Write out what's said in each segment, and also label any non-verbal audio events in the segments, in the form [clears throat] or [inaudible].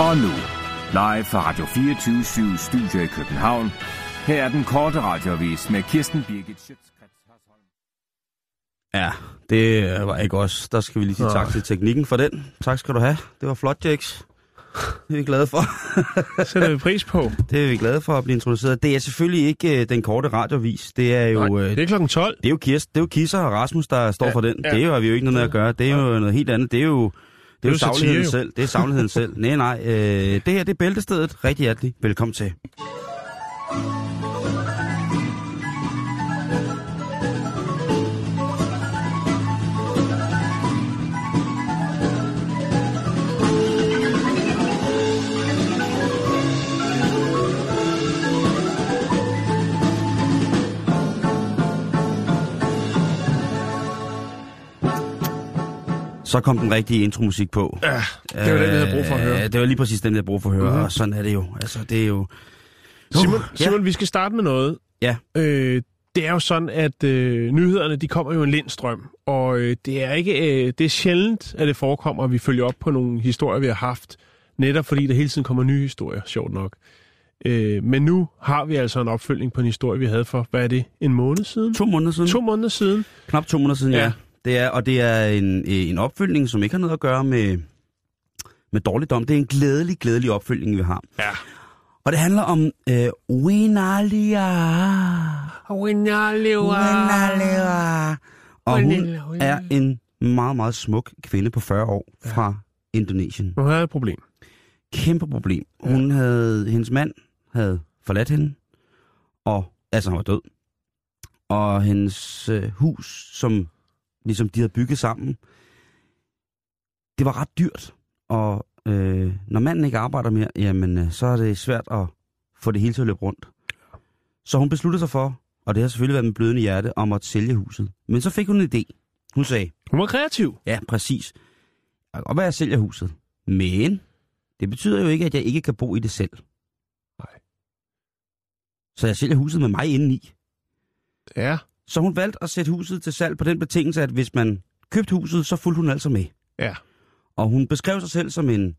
Og nu, live fra Radio 24 Studio i København. Her er den korte radiovis med Kirsten Birgit Schøtzgrads Hasholm. Ja, det var ikke os. Der skal vi lige sige tak til teknikken for den. Tak skal du have. Det var flot, Jax. Det er vi glade for. [laughs] sætter vi pris på. Det er vi glade for at blive introduceret. Det er selvfølgelig ikke øh, den korte radiovis. Det er jo... Nej, øh, det er klokken 12. Det er jo Kirst, det er jo Kisser og Rasmus, der står Ja, for den. ja. Det har vi jo ikke noget med at gøre. Det er jo noget helt andet. Det er jo, det er jo satire, sagligheden selv. Det er sagligheden selv. [laughs] Nej, nej. Øh, det her, det er Bæltestedet. Rigtig hjertelig velkommen til. Så kom den rigtige intromusik på. Ja, det var den, jeg havde brug for at høre. Øh, Det var lige præcis den, jeg havde brug for at høre, Mhm. og sådan er det jo. Altså, det er jo... Simon, Uh, Simon, vi skal starte med noget. Ja. Øh, det er jo sådan, at øh, nyhederne de kommer jo en lindstrøm, og øh, det er ikke øh, det er sjældent, at det forekommer, at vi følger op på nogle historier, vi har haft, netop fordi der hele tiden kommer nye historier, sjovt nok. Øh, men nu har vi altså en opfølgning på en historie, vi havde for, hvad er det, en måned siden? To måneder siden. To måneder siden. Knap to måneder siden, ja. Ja. Ja. Det er, og det er en, en opfølgning, som ikke har noget at gøre med, med dårligdom. Det er en glædelig, glædelig opfølgning, vi har. Ja. Og det handler om øh, Winalia. Winalia. Og hun er en meget, meget smuk kvinde på 40 år fra Indonesien. Har jeg et problem. Kæmpe problem. Hun havde, hendes mand havde forladt hende, og altså han var død. Og hendes øh, hus, som ligesom de havde bygget sammen, det var ret dyrt. Og øh, når manden ikke arbejder mere, jamen øh, så er det svært at få det hele til at løbe rundt. Så hun besluttede sig for, og det har selvfølgelig været med blødende hjerte, om at sælge huset. Men så fik hun en idé. Hun sagde, Hun var kreativ. Ja, præcis. Jeg kan godt være, at jeg sælger huset. Men det betyder jo ikke, at jeg ikke kan bo i det selv. Nej. Så jeg sælger huset med mig indeni. Ja. Så hun valgte at sætte huset til salg på den betingelse, at hvis man købte huset, så fulgte hun altså med. Ja. Og hun beskrev sig selv som en,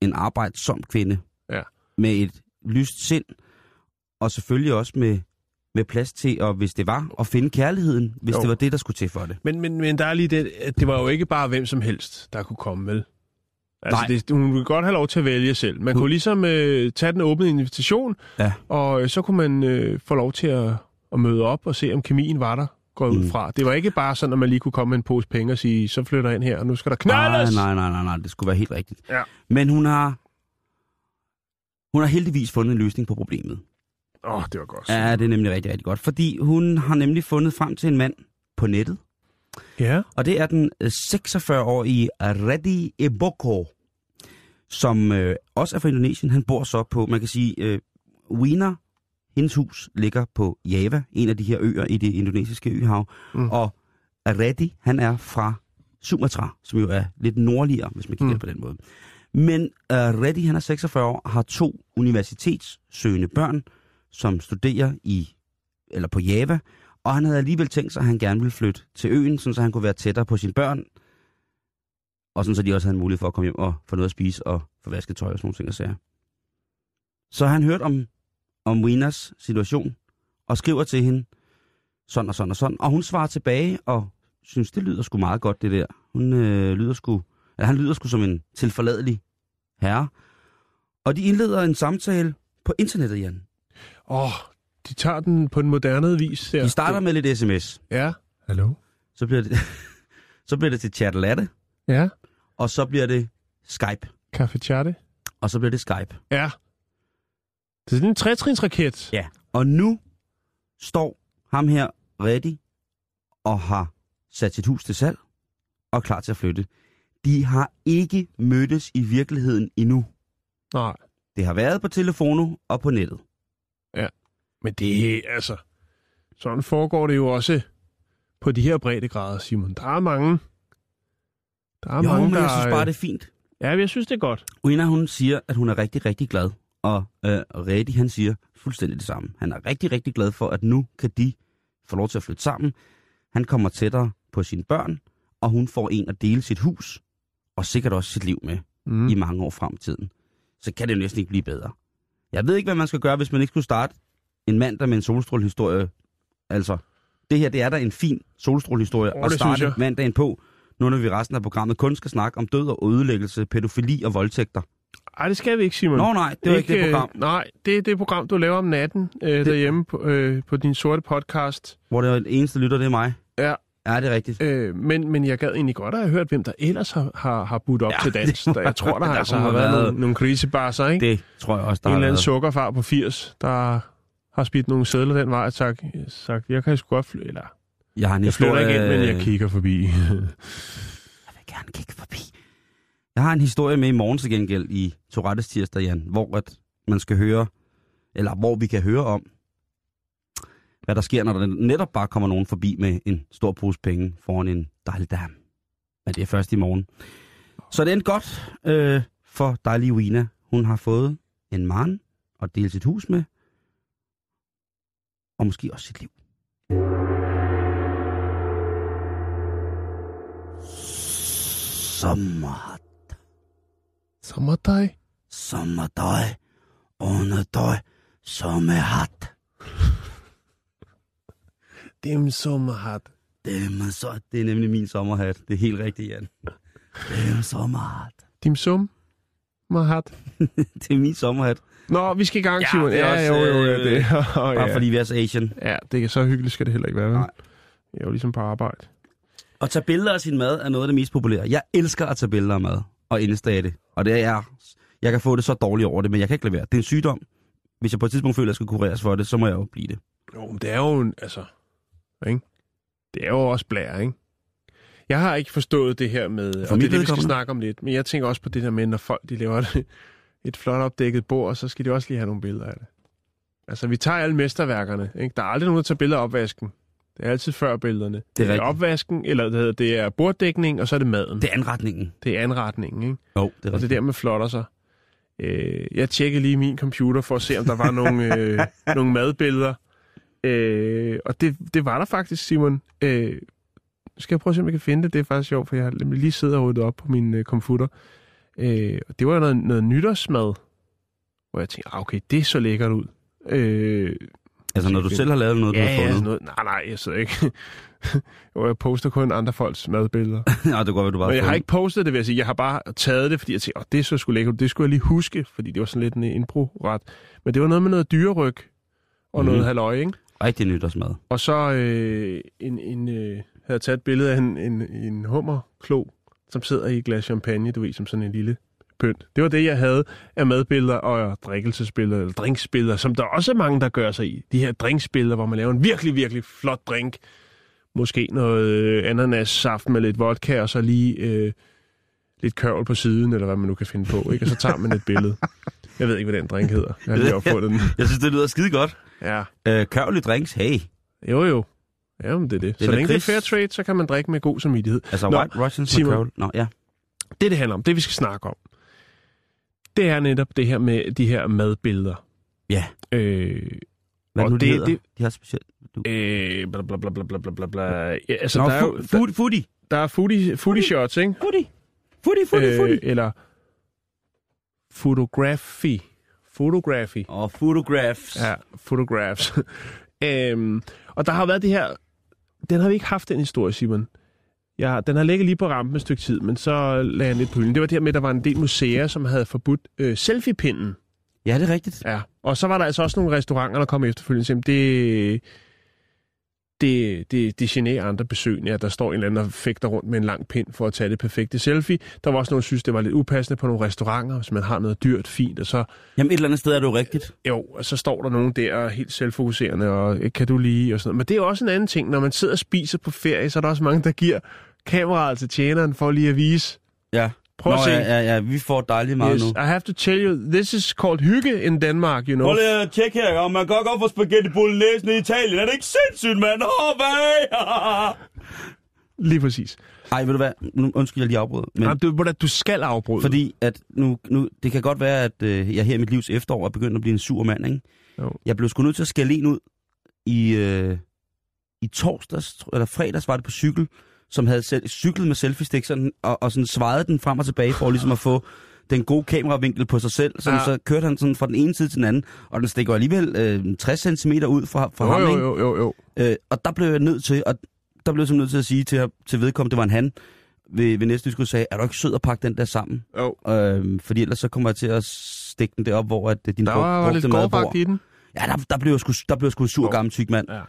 en arbejdsom kvinde. Ja. Med et lyst sind, og selvfølgelig også med, med plads til, og hvis det var, at finde kærligheden, hvis Jo. det var det, der skulle til for det. Men, men, men der er lige det, at det var jo ikke bare hvem som helst, der kunne komme, vel? Altså, Nej. det, hun ville godt have lov til at vælge selv. Man Hun- kunne ligesom øh, tage den åbne invitation, Ja. og øh, så kunne man øh, få lov til at, at møde op og se, om kemien var der, går jeg ud Mm. fra. Det var ikke bare sådan, at man lige kunne komme med en pose penge og sige, så flytter jeg ind her, og nu skal der knaldes! Nej, nej, nej, nej, nej, det skulle være helt rigtigt. Ja. Men hun har, hun har heldigvis fundet en løsning på problemet. Åh, oh, det var godt. Ja, det er nemlig rigtig, rigtig godt. Fordi hun har nemlig fundet frem til en mand på nettet. ja. Og det er den øh, 46-årige Reddy Eboko, som øh, også er fra Indonesien. Han bor så på, man kan sige, øh, Wiener, hendes hus ligger på Java, en af de her øer i det indonesiske øhav. Mm. Og Reddy, han er fra Sumatra, som jo er lidt nordligere, hvis man kigger Mm. på den måde. Men uh, Reddy, han er 46 år, har to universitetssøgende børn, som studerer i eller på Java, og han havde alligevel tænkt sig, at han gerne ville flytte til øen, sådan så han kunne være tættere på sine børn, og sådan så de også havde en mulighed for at komme hjem og få noget at spise og få vasket tøj og sådan nogle ting og sager. Så han hørt om, om Wieners situation, og skriver til hende, sådan og sådan og sådan, og hun svarer tilbage, og synes, det lyder sgu meget godt, det der. Hun øh, lyder sgu, eller han lyder sgu som en tilforladelig herre. Og de indleder en samtale på internettet, Jan. Åh, oh, de tager den på den moderne vis. Der. De starter med lidt sms. Ja. Hallo? Så bliver det, [laughs] så bliver det til chat latte, Ja. og så bliver det Skype. Kaffe chatte? Og så bliver det Skype. Ja. Det er sådan en trætrinsraket. Ja. Og nu står ham her ready og har sat sit hus til salg og klar til at flytte. De har ikke mødtes i virkeligheden endnu. Nej. Det har været på telefoner og på nettet. Men det er altså... Sådan foregår det jo også på de her breddegrader, Simon. Der er mange... Der er Jo, mange, men der... jeg synes bare, øh, det er fint. Ja, jeg synes, det er godt. Uina, hun siger, at hun er rigtig, rigtig glad. Og øh, Reddy, han siger fuldstændig det samme. Han er rigtig, rigtig glad for, at nu kan de få lov til at flytte sammen. Han kommer tættere på sine børn, og hun får en at dele sit hus, og sikkert også sit liv med Mm. i mange år frem i tiden. så kan det jo næsten ikke blive bedre. Jeg ved ikke, hvad man skal gøre, hvis man ikke skulle starte en mandag med en solstrålehistorie. Altså, det her, det er da en fin solstrålehistorie Åh, at starte mandagen på, nu når vi resten af programmet kun skal snakke om død og ødelæggelse, pædofili og voldtægter. Ej, det skal vi ikke, Simon. Nå nej, det var ikke, det program, Øh, nej, det er det program, du laver om natten øh, det... derhjemme på, øh, på din sorte podcast. hvor det er eneste lytter, det er mig. Ja, Ja, det er rigtigt. øh, men, men jeg gad egentlig godt at have hørt, hvem der ellers har, har, har budt op Ja, til dans. Der, [laughs] jeg tror, der, der altså har været været- nogle, nogle krisebarser, ikke? Det tror jeg også, der en eller anden sukkerfar på 80, der har spidt nogle sædler den vej og sagt, sagt jeg kan sgu godt fly, eller Jeg har en jeg flytter ikke ind, men jeg kigger forbi. Jeg vil gerne kigge forbi. Jeg har en historie med i morgen til gengæld i Tourettes tirsdag, Jan, hvor at man skal høre, eller hvor vi kan høre om, hvad der sker, når der netop bare kommer nogen forbi med en stor pose penge foran en dejlig dam. Men det er først i morgen. Så det endte godt øh, for dejlige Wina. Hun har fået en mand at dele sit hus med, og måske også sit liv. Sommerhat. Sommerdag. Sommerdag, under dag, sommerhat. Dem sommerhat. Det er, man så, det er nemlig min sommerhat. Det er helt rigtigt, Jan. Det er sommerhat. Dim sum. Marhat. [laughs] Det er min sommerhat. Nå, vi skal i gang, Ja, Simon. det er Ja, også, jo, jo, ja, øh, [laughs] det. Oh, Bare ja. fordi vi er så Asian. ja, det er så hyggeligt, skal det heller ikke være. vel? Nej. Jeg er jo ligesom på arbejde. At tage billeder af sin mad er noget af det mest populære. Jeg elsker at tage billeder af mad og indstage det. Og det er, jeg kan få det så dårligt over det, men jeg kan ikke lade være. Det er en sygdom. Hvis jeg på et tidspunkt føler, at jeg skal kureres for det, så må jeg jo blive det. Jo, men det er jo en, altså, ikke? Det er jo også blær, ikke? Jeg har ikke forstået det her med, og det er det, vi skal snakke om lidt, men jeg tænker også på det der med, når folk de laver et, et flot opdækket bord, så skal de også lige have nogle billeder af det. Altså, vi tager alle mesterværkerne, ikke? Der er aldrig nogen, der tager billeder af opvasken. Det er altid før billederne. Det er, rigtigt. opvasken, eller det, hedder, det er borddækning, og så er det maden. Det er anretningen. det er anretningen, ikke? Jo, det er Og det er der, man flotter sig. Øh, jeg tjekkede lige min computer for at se, om der var nogle, [laughs] øh, nogle madbilleder. Øh, og det, det var der faktisk, Simon. Øh, skal jeg prøve at se, om jeg kan finde det. Det er faktisk sjovt, for jeg har lige siddet og ryddet op på min øh, computer. Øh, og det var noget, noget nytårsmad, hvor jeg tænkte, ah, okay, det så lækkert ud. Øh, Altså, når du selv har lavet noget, du ja, har ja, fundet. sådan noget. Nej, nej, jeg sidder ikke. [laughs] jo, jeg poster kun andre folks madbilleder. [laughs] Nej, det går, du bare Men jeg har ikke postet det, vil jeg sige. Jeg har bare taget det, fordi jeg tænkte, åh, det så sgu lækkert. Det skulle jeg lige huske, fordi det var sådan lidt en impro-ret. Men det var noget med noget dyreryg og mm. Noget halløj, ikke? Rigtig nytårsmad. Og så øh, en, en, øh, havde jeg taget et billede af en, en, en hummerklo, som sidder i et glas champagne, du ved, som sådan en lille pynt. Det var det, jeg havde af madbilleder og drikkelsesbilleder, eller drinksbilleder, som der også er mange, der gør sig i. De her drinksbilleder, hvor man laver en virkelig, virkelig flot drink. Måske noget øh, ananassaft med lidt vodka, og så lige øh, lidt kørvel på siden, eller hvad man nu kan finde på. Ikke? Og så tager man et billede. Jeg ved ikke, hvad den drink hedder. Jeg har lige [laughs] opfundet den. Jeg synes, det lyder skide godt. Ja. Øh, Kørlig drinks, hey. Jo, jo. Ja, men det er det. Det er så længe det er fair trade, så kan man drikke med god samvittighed. Altså Nå, White Russians Simon. med Kørvel. Nå, ja. Det, det handler om, det vi skal snakke om, det er netop det her med de her madbilleder. Ja. Øh, Hvad nu det, de? Det, de har specielt... Du... Øh, bla bla bla bla bla bla bla. Ja, altså, Nå, der er jo... Fu- foodie. Der er foodie, foodie shots, ikke? Foodie. Foodie, foodie, øh, foodie. Øh, eller photography. Photography. Og oh, photographs. Ja, photographs. [laughs] øhm, og der har været det her... Den har vi ikke haft den historie, Simon. Ja, den har ligget lige på rampen et stykke tid, men så lagde jeg lidt på hylden. Det var det her med, at der var en del museer, som havde forbudt øh, selfie-pinden. Ja, det er rigtigt. Ja, og så var der altså også nogle restauranter, der kom efterfølgende sagde, det, det, det, det generer andre besøgende, at der står en eller anden og fægter rundt med en lang pind for at tage det perfekte selfie. Der var også nogen, der synes, det var lidt upassende på nogle restauranter, hvis man har noget dyrt, fint, og så, Jamen, et eller andet sted er det jo rigtigt. jo, og så står der nogen der helt selvfokuserende, og "Øh, kan du lige, og sådan noget. Men det er også en anden ting, når man sidder og spiser på ferie, så er der også mange, der giver kameraet til tjeneren for lige at vise. Ja. Prøv at Nå, se. ja, ja, ja, vi får dejligt meget Yes, nu. I have to tell you, this is called hygge in Denmark, you know. Prøv lige at tjekke her, om man kan godt få spaghetti bolognese i Italien. Er det ikke sindssygt, mand? Åh, hvad? [laughs] Lige præcis. Ej, ved du hvad? Nu, undskyld, jeg lige afbryder. Men Men, du, du skal afbryde. fordi at nu, nu, det kan godt være, at øh, jeg her i mit livs efterår er begyndt at blive en sur mand, ikke? Jo. Jeg blev sgu nødt til at skælde en ud i, øh, i torsdags, eller fredags var det på cykel, som havde selv, cyklet med selfie-stik sådan, og, og sådan svejet den frem og tilbage for ligesom at få den gode kameravinkel på sig selv, så, Ja. så kørte han sådan fra den ene side til den anden, og den stikker alligevel øh, 60 cm ud fra, fra ham, Jo, ikke? jo, jo, jo, jo. Øh, og der blev jeg nødt til, og der blev jeg nødt til at sige til, til vedkommende, det var en han, ved, ved næste skulle sige, er du ikke sød at pakke den der sammen? jo. Øh, fordi ellers så kommer jeg til at stikke den derop, hvor at, øh, din Der brug- var, var brugte lidt madbord- i den. Ja, der, der, blev jeg sgu, der blev jeg sgu en sur Nå. gammel tyk mand. Ja.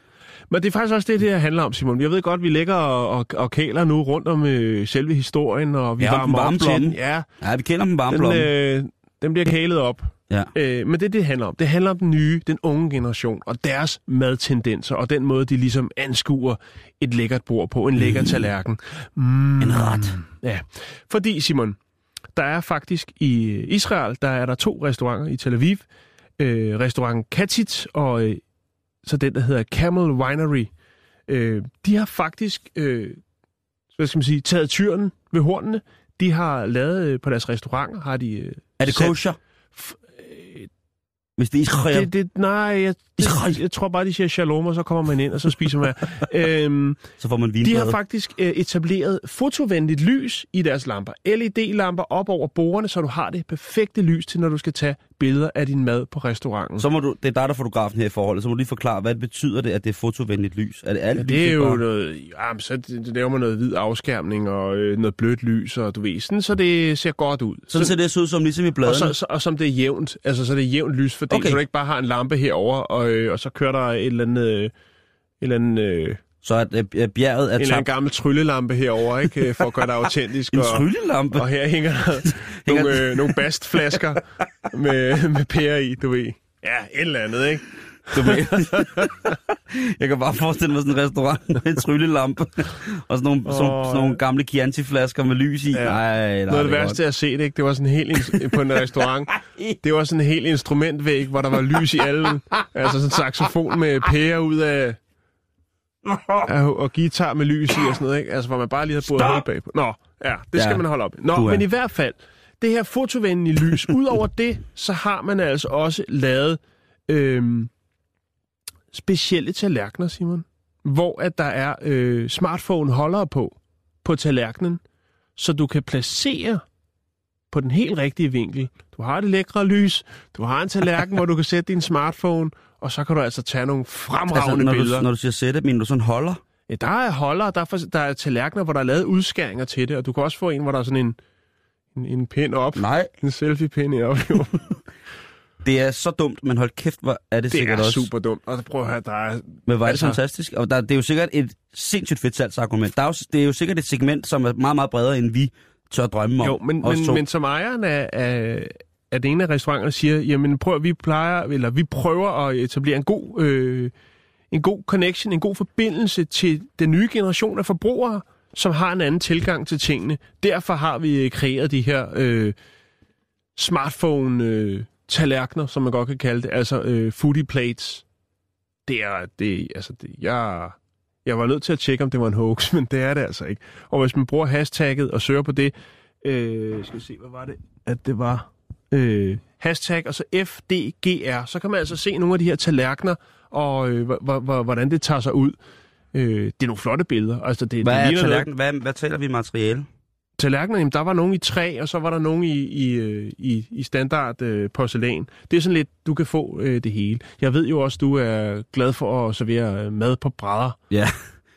Men det er faktisk også det, det her handler om, Simon. Jeg ved godt, vi ligger og, og, og kæler nu rundt om øh, selve historien, og vi Ja, varmer op varme den. Ja, Ja, vi kender dem varme den, øh, den bliver kælet op. Ja. Øh, men det er det, det handler om. Det handler om den nye, den unge generation, og deres madtendenser, og den måde, de ligesom anskuer et lækkert bord på, en lækker tallerken. Mm. En ret. Ja, fordi Simon, der er faktisk i Israel, der er der to restauranter i Tel Aviv. Øh, restaurant Katit og øh, så den, der hedder Camel Winery. Øh, de har faktisk, øh, hvad skal man sige, taget tyren ved hornene. De har lavet øh, på deres restauranter, har de... Øh, Er det kosher? F- øh, Hvis det er Israel. det, det, nej, jeg. Det, jeg tror bare, de siger shalom, og så kommer man ind, og så spiser man. [laughs] øhm, så får man de vinbrød. har faktisk øh, etableret fotovenligt lys i deres lamper. LED-lamper op over bordene, så du har det perfekte lys til, når du skal tage billeder af din mad på restauranten. Så må du, det er dig, der er fotografen her i forholdet, så må du lige forklare, hvad det betyder det, at det er fotovenligt lys? Er det alt Ja, det er jo bare- noget, jamen, så laver man noget hvid afskærmning og øh, noget blødt lys, og du ved, sådan, så det ser godt ud. Sådan ser det så ud som ligesom i og, bladene. så, så, og som det er jævnt, altså så det er jævnt lys for Okay. så du ikke bare har en lampe herover og, øh, og så kører der et eller andet, øh, et eller andet, øh, Så at øh, bjerget er en tabt. gammel tryllelampe herover, ikke, øh, for at gøre det [laughs] autentisk. En og, tryllelampe. og her hænger der [laughs] nogle, øh, nogle bastflasker [laughs] med, med pære i, du ved. Ja, et eller andet, ikke? Ved. [laughs] jeg kan bare forestille mig sådan en restaurant med en tryllelampe. og sådan nogle, oh, sådan, sådan nogle gamle Chianti-flasker med lys i. Ja. Ja. Ej, nej, Noget af det er værste at se det, ikke? Det var sådan helt på en [laughs] restaurant. Det var sådan en helt instrumentvæg, hvor der var lys i alle. Altså sådan en saxofon med pære ud [laughs] af... og guitar med lys i og sådan noget, ikke? Altså, hvor man bare lige havde boret hovedet bagpå. Nå, ja, det skal Ja. man holde op. Nå, men i hvert fald, det her fotovenlige lys, udover det, så har man altså også lavet øhm, specielle tallerkener, Simon. Hvor at der er øh, smartphone-holdere på, på tallerkenen, så du kan placere på den helt rigtige vinkel. Du har det lækre lys, du har en tallerken, [laughs] hvor du kan sætte din smartphone, og så kan du altså tage nogle fremragende altså, når, billeder. du, når du siger sætte, mener du sådan holder? Ja, der er holder, der er, for, der er tallerkener, hvor der er lavet udskæringer til det, og du kan også få en, hvor der er sådan en, en, en pind op. Nej. En selfie-pind op, jo. [laughs] Det er så dumt, men hold kæft, hvor er det, Det sikkert er også. super dumt. Og prøv at høre, der er... Men var det Altså- fantastisk? Og der, det er jo sikkert et sindssygt fedt salgsargument. Der er jo, det er jo sikkert et segment, som er meget, meget bredere, end vi tør drømme om. Jo, men, men, to. men som ejeren af, af, af den ene af restauranterne siger, jamen prøv, vi plejer, eller vi prøver at etablere en god, øh, en god connection, en god forbindelse til den nye generation af forbrugere, som har en anden tilgang til tingene. Derfor har vi øh, kreeret de her øh, smartphone øh, tallerkener, som man godt kan kalde det, altså øh, foodie plates. Det er, det, altså det, jeg, jeg var nødt til at tjekke, om det var en hoax, [laughs] men det er det altså ikke. Og hvis man bruger hashtagget og søger på det, øh, skal vi se, hvad var det, at det var, øh, hashtag og så FDGR, så kan man altså se nogle af de her tallerkener, og øh, hvor- hvor- hvor- hvordan det tager sig ud. Øh, det er nogle flotte billeder. Altså, det, hvad, det er ligner noget- tallerken, hvad, hvad taler vi materiale? Tallerkener, jamen, der var nogen i træ, og så var der nogen i, i, øh, i, i standard øh, porcelæn. Det er sådan lidt, du kan få øh, det hele. Jeg ved jo også, du er glad for at servere øh, mad på brædder. Ja.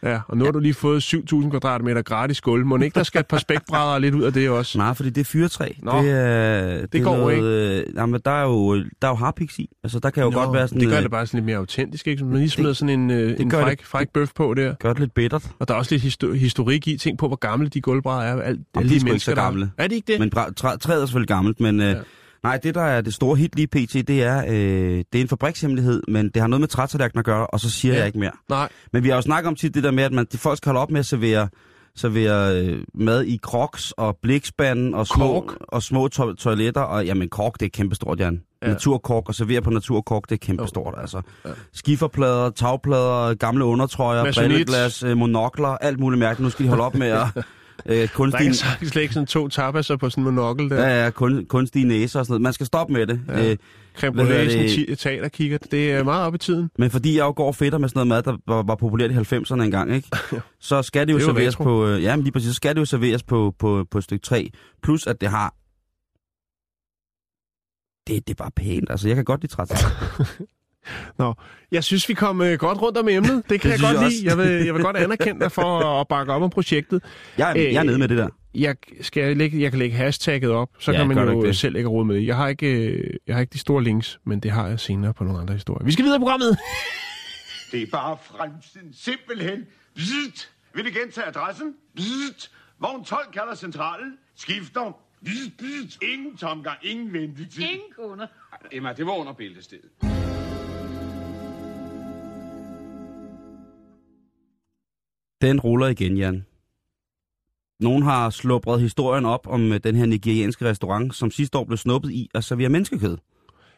Ja, og nu har du lige fået 7.000 kvadratmeter gratis gulv. Må ikke, der skal et par spækbrædder lidt ud af det også? Nej, fordi det er fyretræ. Nå. det, er, det, er går noget, ikke. Jamen, der er jo, der er jo harpiks i. Altså, der kan jo Nå, godt være sådan... det gør øh, det bare sådan lidt mere autentisk, ikke? Så man lige smider sådan en, øh, en gør fræk, det. fræk bøf på der. Gør det lidt bittert. Og der er også lidt histo- historik i. Tænk på, hvor gamle de gulvbrædder er. Alt, de alle er de mennesker, der-. Er det ikke det? Men træ, træet er selvfølgelig gammelt, men... Øh, Ja. Nej, det der er det store hit lige pt, det er, øh, det er en fabrikshemmelighed, men det har noget med trætallerkener at gøre, og så siger Ja. jeg ikke mere. Nej. Men vi har jo snakket om tit det der med, at man, de folk skal holde op med at servere, servere øh, mad i kroks og blikspanden og små, Kork. og små to- toiletter. Og jamen, kork, det er kæmpestort, Jan. Ja. Naturkork og servere på naturkork, det er kæmpestort, Jo. altså. Ja. Skiferplader, tagplader, gamle undertrøjer, brilleglas, øh, monokler, alt muligt mærkeligt. Nu skal de holde op med at... [laughs] Øh, Der kunstige, kan sagtens lægge sådan to tapaser på sådan en monokkel der. ja, ja, kun, kunstige næser og sådan noget. Man skal stoppe med det. Ja. Øh, Creme hedder brulee, det? teaterkigger. Er meget op i tiden. Men fordi jeg jo går fedter med sådan noget mad, der var, var populært i 90'erne engang, ikke? [laughs] så skal det jo, Det er jo serveres retro. på... Øh, ja, men lige præcis, så skal det jo serveres på, på, på et stykke træ. Plus at det har det, det er bare pænt. Altså, jeg kan godt lide træt. [laughs] Nå, jeg synes, vi kom øh, godt rundt om emnet. Det kan Det jeg godt jeg lide. Jeg vil, jeg vil godt anerkende dig for at bakke op om projektet. Jeg, er- jeg er nede med det der. Jeg, skal jeg, lægge, jeg kan lægge hashtagget op, så Ja, kan man jo ikke det? selv lægge råd med det. Jeg har, ikke, øh, jeg har ikke de store links, men det har jeg senere på nogle andre historier. Vi skal videre i programmet. [laughs] Det er bare fremtiden. Simpelthen. Bzzzt. Vil du gentage adressen? Bzzzt. Vogn 12 kalder centralen. Skifter. Bzzzt, bzzzt. Ingen tomgang, ingen ventetid. Ingen kunder. Emma, det var under bæltestedet. Den ruller igen, Jan. Nogen har slubret historien op om øh, den her nigerianske restaurant, som sidste år blev snuppet i at servere menneskekød.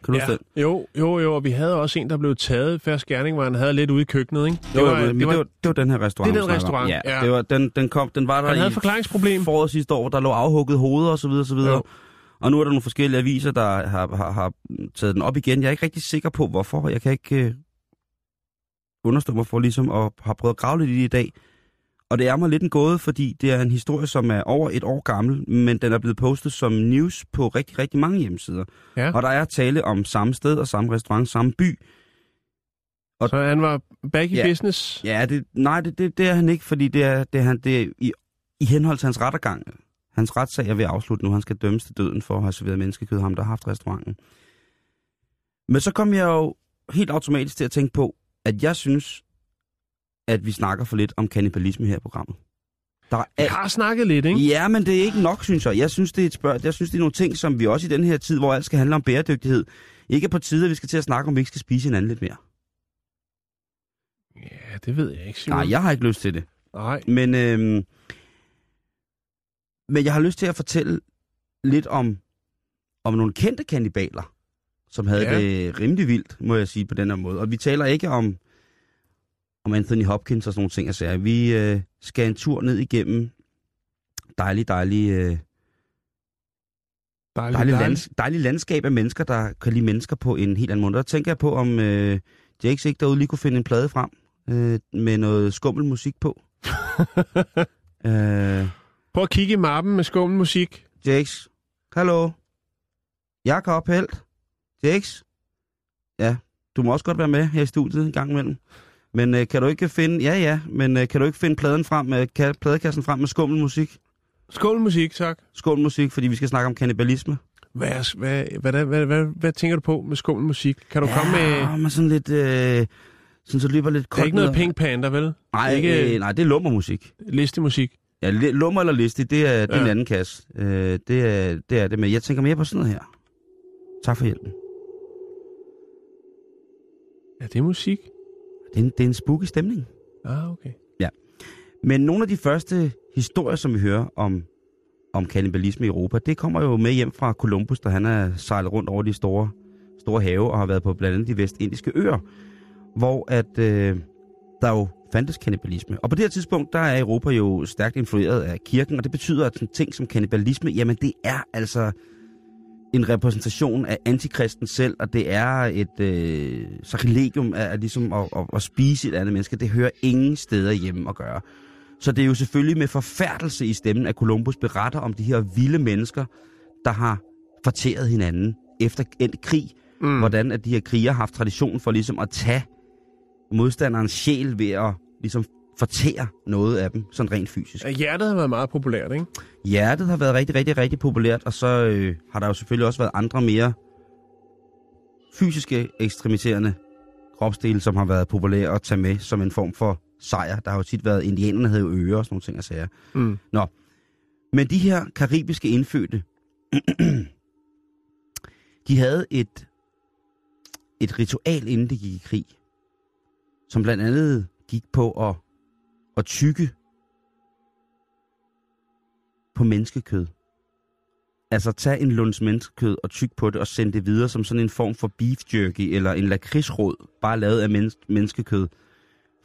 Kan du ja. den? Jo, jo, jo, og vi havde også en, der blev taget færdig gerning, hvor han havde lidt ude i køkkenet, ikke? Det var, det, var, det, var, det var den her restaurant. Det er den restaurant, Ja, ja. Det var, den, den, kom, den var der Han havde i forklaringsproblem. foråret sidste år, hvor der lå afhugget hoveder og så videre, og så videre. Jo. Og nu er der nogle forskellige aviser, der har, har, har taget den op igen. Jeg er ikke rigtig sikker på, hvorfor. Jeg kan ikke øh, understå mig for ligesom at have prøvet at grave lidt i det i dag. Og det er mig lidt en gåde, fordi det er en historie, som er over et år gammel, men den er blevet postet som news på rigtig, rigtig mange hjemmesider. Ja. Og der er tale om samme sted og samme restaurant, samme by. Så han var back i Ja. business. Ja, det, nej, det, det, det er han ikke, fordi det er, det er, han, det er i, i henhold til hans rettergang. Hans retssag er ved at afslutte nu. Han skal dømmes til døden for at have serveret menneskekød, ham der har haft restauranten. Men så kom jeg jo helt automatisk til at tænke på, at jeg synes, at vi snakker for lidt om kannibalisme her i programmet. Der er Vi har snakket lidt, ikke? Ja, men det er ikke nok, synes jeg. Jeg synes, det er et spørg... jeg synes, det er nogle ting, som vi også i den her tid, hvor alt skal handle om bæredygtighed, ikke er på tide, at vi skal til at snakke om, vi ikke skal spise hinanden lidt mere. Ja, det ved jeg ikke, Simon. Nej, jeg har ikke lyst til det. Nej. Men, øhm, men jeg har lyst til at fortælle lidt om, om nogle kendte kannibaler, som havde ja. det rimelig vildt, må jeg sige på den her måde. Og vi taler ikke om, om Anthony Hopkins og sådan nogle ting. Altså, vi øh, skal en tur ned igennem dejlig, dejlig, øh, dejlig, dejligt. lands, dejlig landskab af mennesker, der kan lide mennesker på en helt anden måde. Der tænker jeg på, om øh, Jakes ikke derude lige kunne finde en plade frem øh, med noget skummel musik på. [laughs] øh, Prøv at kigge i mappen med skummel musik. Jakes. Hallo. Jakob Helt. Jakes. Ja, du må også godt være med her i studiet en gang imellem. Men øh, kan du ikke finde... Ja, ja, men øh, kan du ikke finde pladen frem med, ka, pladekassen frem med skummelmusik? Skål musik, tak. Skummelmusik, fordi vi skal snakke om kannibalisme. Hvad, er- hvad, hvad, hvad, hvad, hvad, hvad tænker du på med skummel musik? Kan du ja. komme med... Ja, men sådan lidt... Øh, sådan så løber lidt Det er koldt ikke noget ned- Pink Panther, vel? Nej, ikke- ikke... øh, nej, det er lummermusik. Listemusik. Ja, li- lummer eller liste, det er, det er Ja. en anden kasse. Øh, det, er, det er det, men jeg tænker mere på sådan noget her. Tak for hjælpen. Ja, det er musik. Det er en, det er en spooky stemning. Ah, okay. Men nogle af de første historier, som vi hører om, om kannibalisme i Europa, det kommer jo med hjem fra Columbus, da han er sejlet rundt over de store, store have og har været på blandt andet de vestindiske øer, hvor at, øh, der jo fandtes kannibalisme. Og på det her tidspunkt, der er Europa jo stærkt influeret af kirken, og det betyder, at sådan ting som kannibalisme, jamen det er altså en repræsentation af antikristen selv, og det er et øh, sakrilegium af, af ligesom at, at, at spise et andet menneske. Det hører ingen steder hjemme at gøre. Så det er jo selvfølgelig med forfærdelse i stemmen, at Columbus beretter om de her vilde mennesker, der har fortæret hinanden efter endt krig. Mm. Hvordan at de her krigere har haft tradition for ligesom at tage modstanderens sjæl ved at ligesom fortære noget af dem, sådan rent fysisk. Hjertet har været meget populært, ikke? Hjertet har været rigtig, rigtig, rigtig populært, og så øh, har der jo selvfølgelig også været andre mere fysiske ekstremiterende kropsdele, som har været populære at tage med som en form for sejr. Der har jo tit været, indianerne havde jo ører og sådan nogle ting at sige. Mm. Nå, men de her karibiske indfødte, [clears throat] de havde et, et ritual, inden de gik i krig, som blandt andet gik på at, og tykke på menneskekød. Altså tag en lunds menneskekød og tyk på det og send det videre som sådan en form for beef jerky eller en lakridsråd, bare lavet af mennes- menneskekød.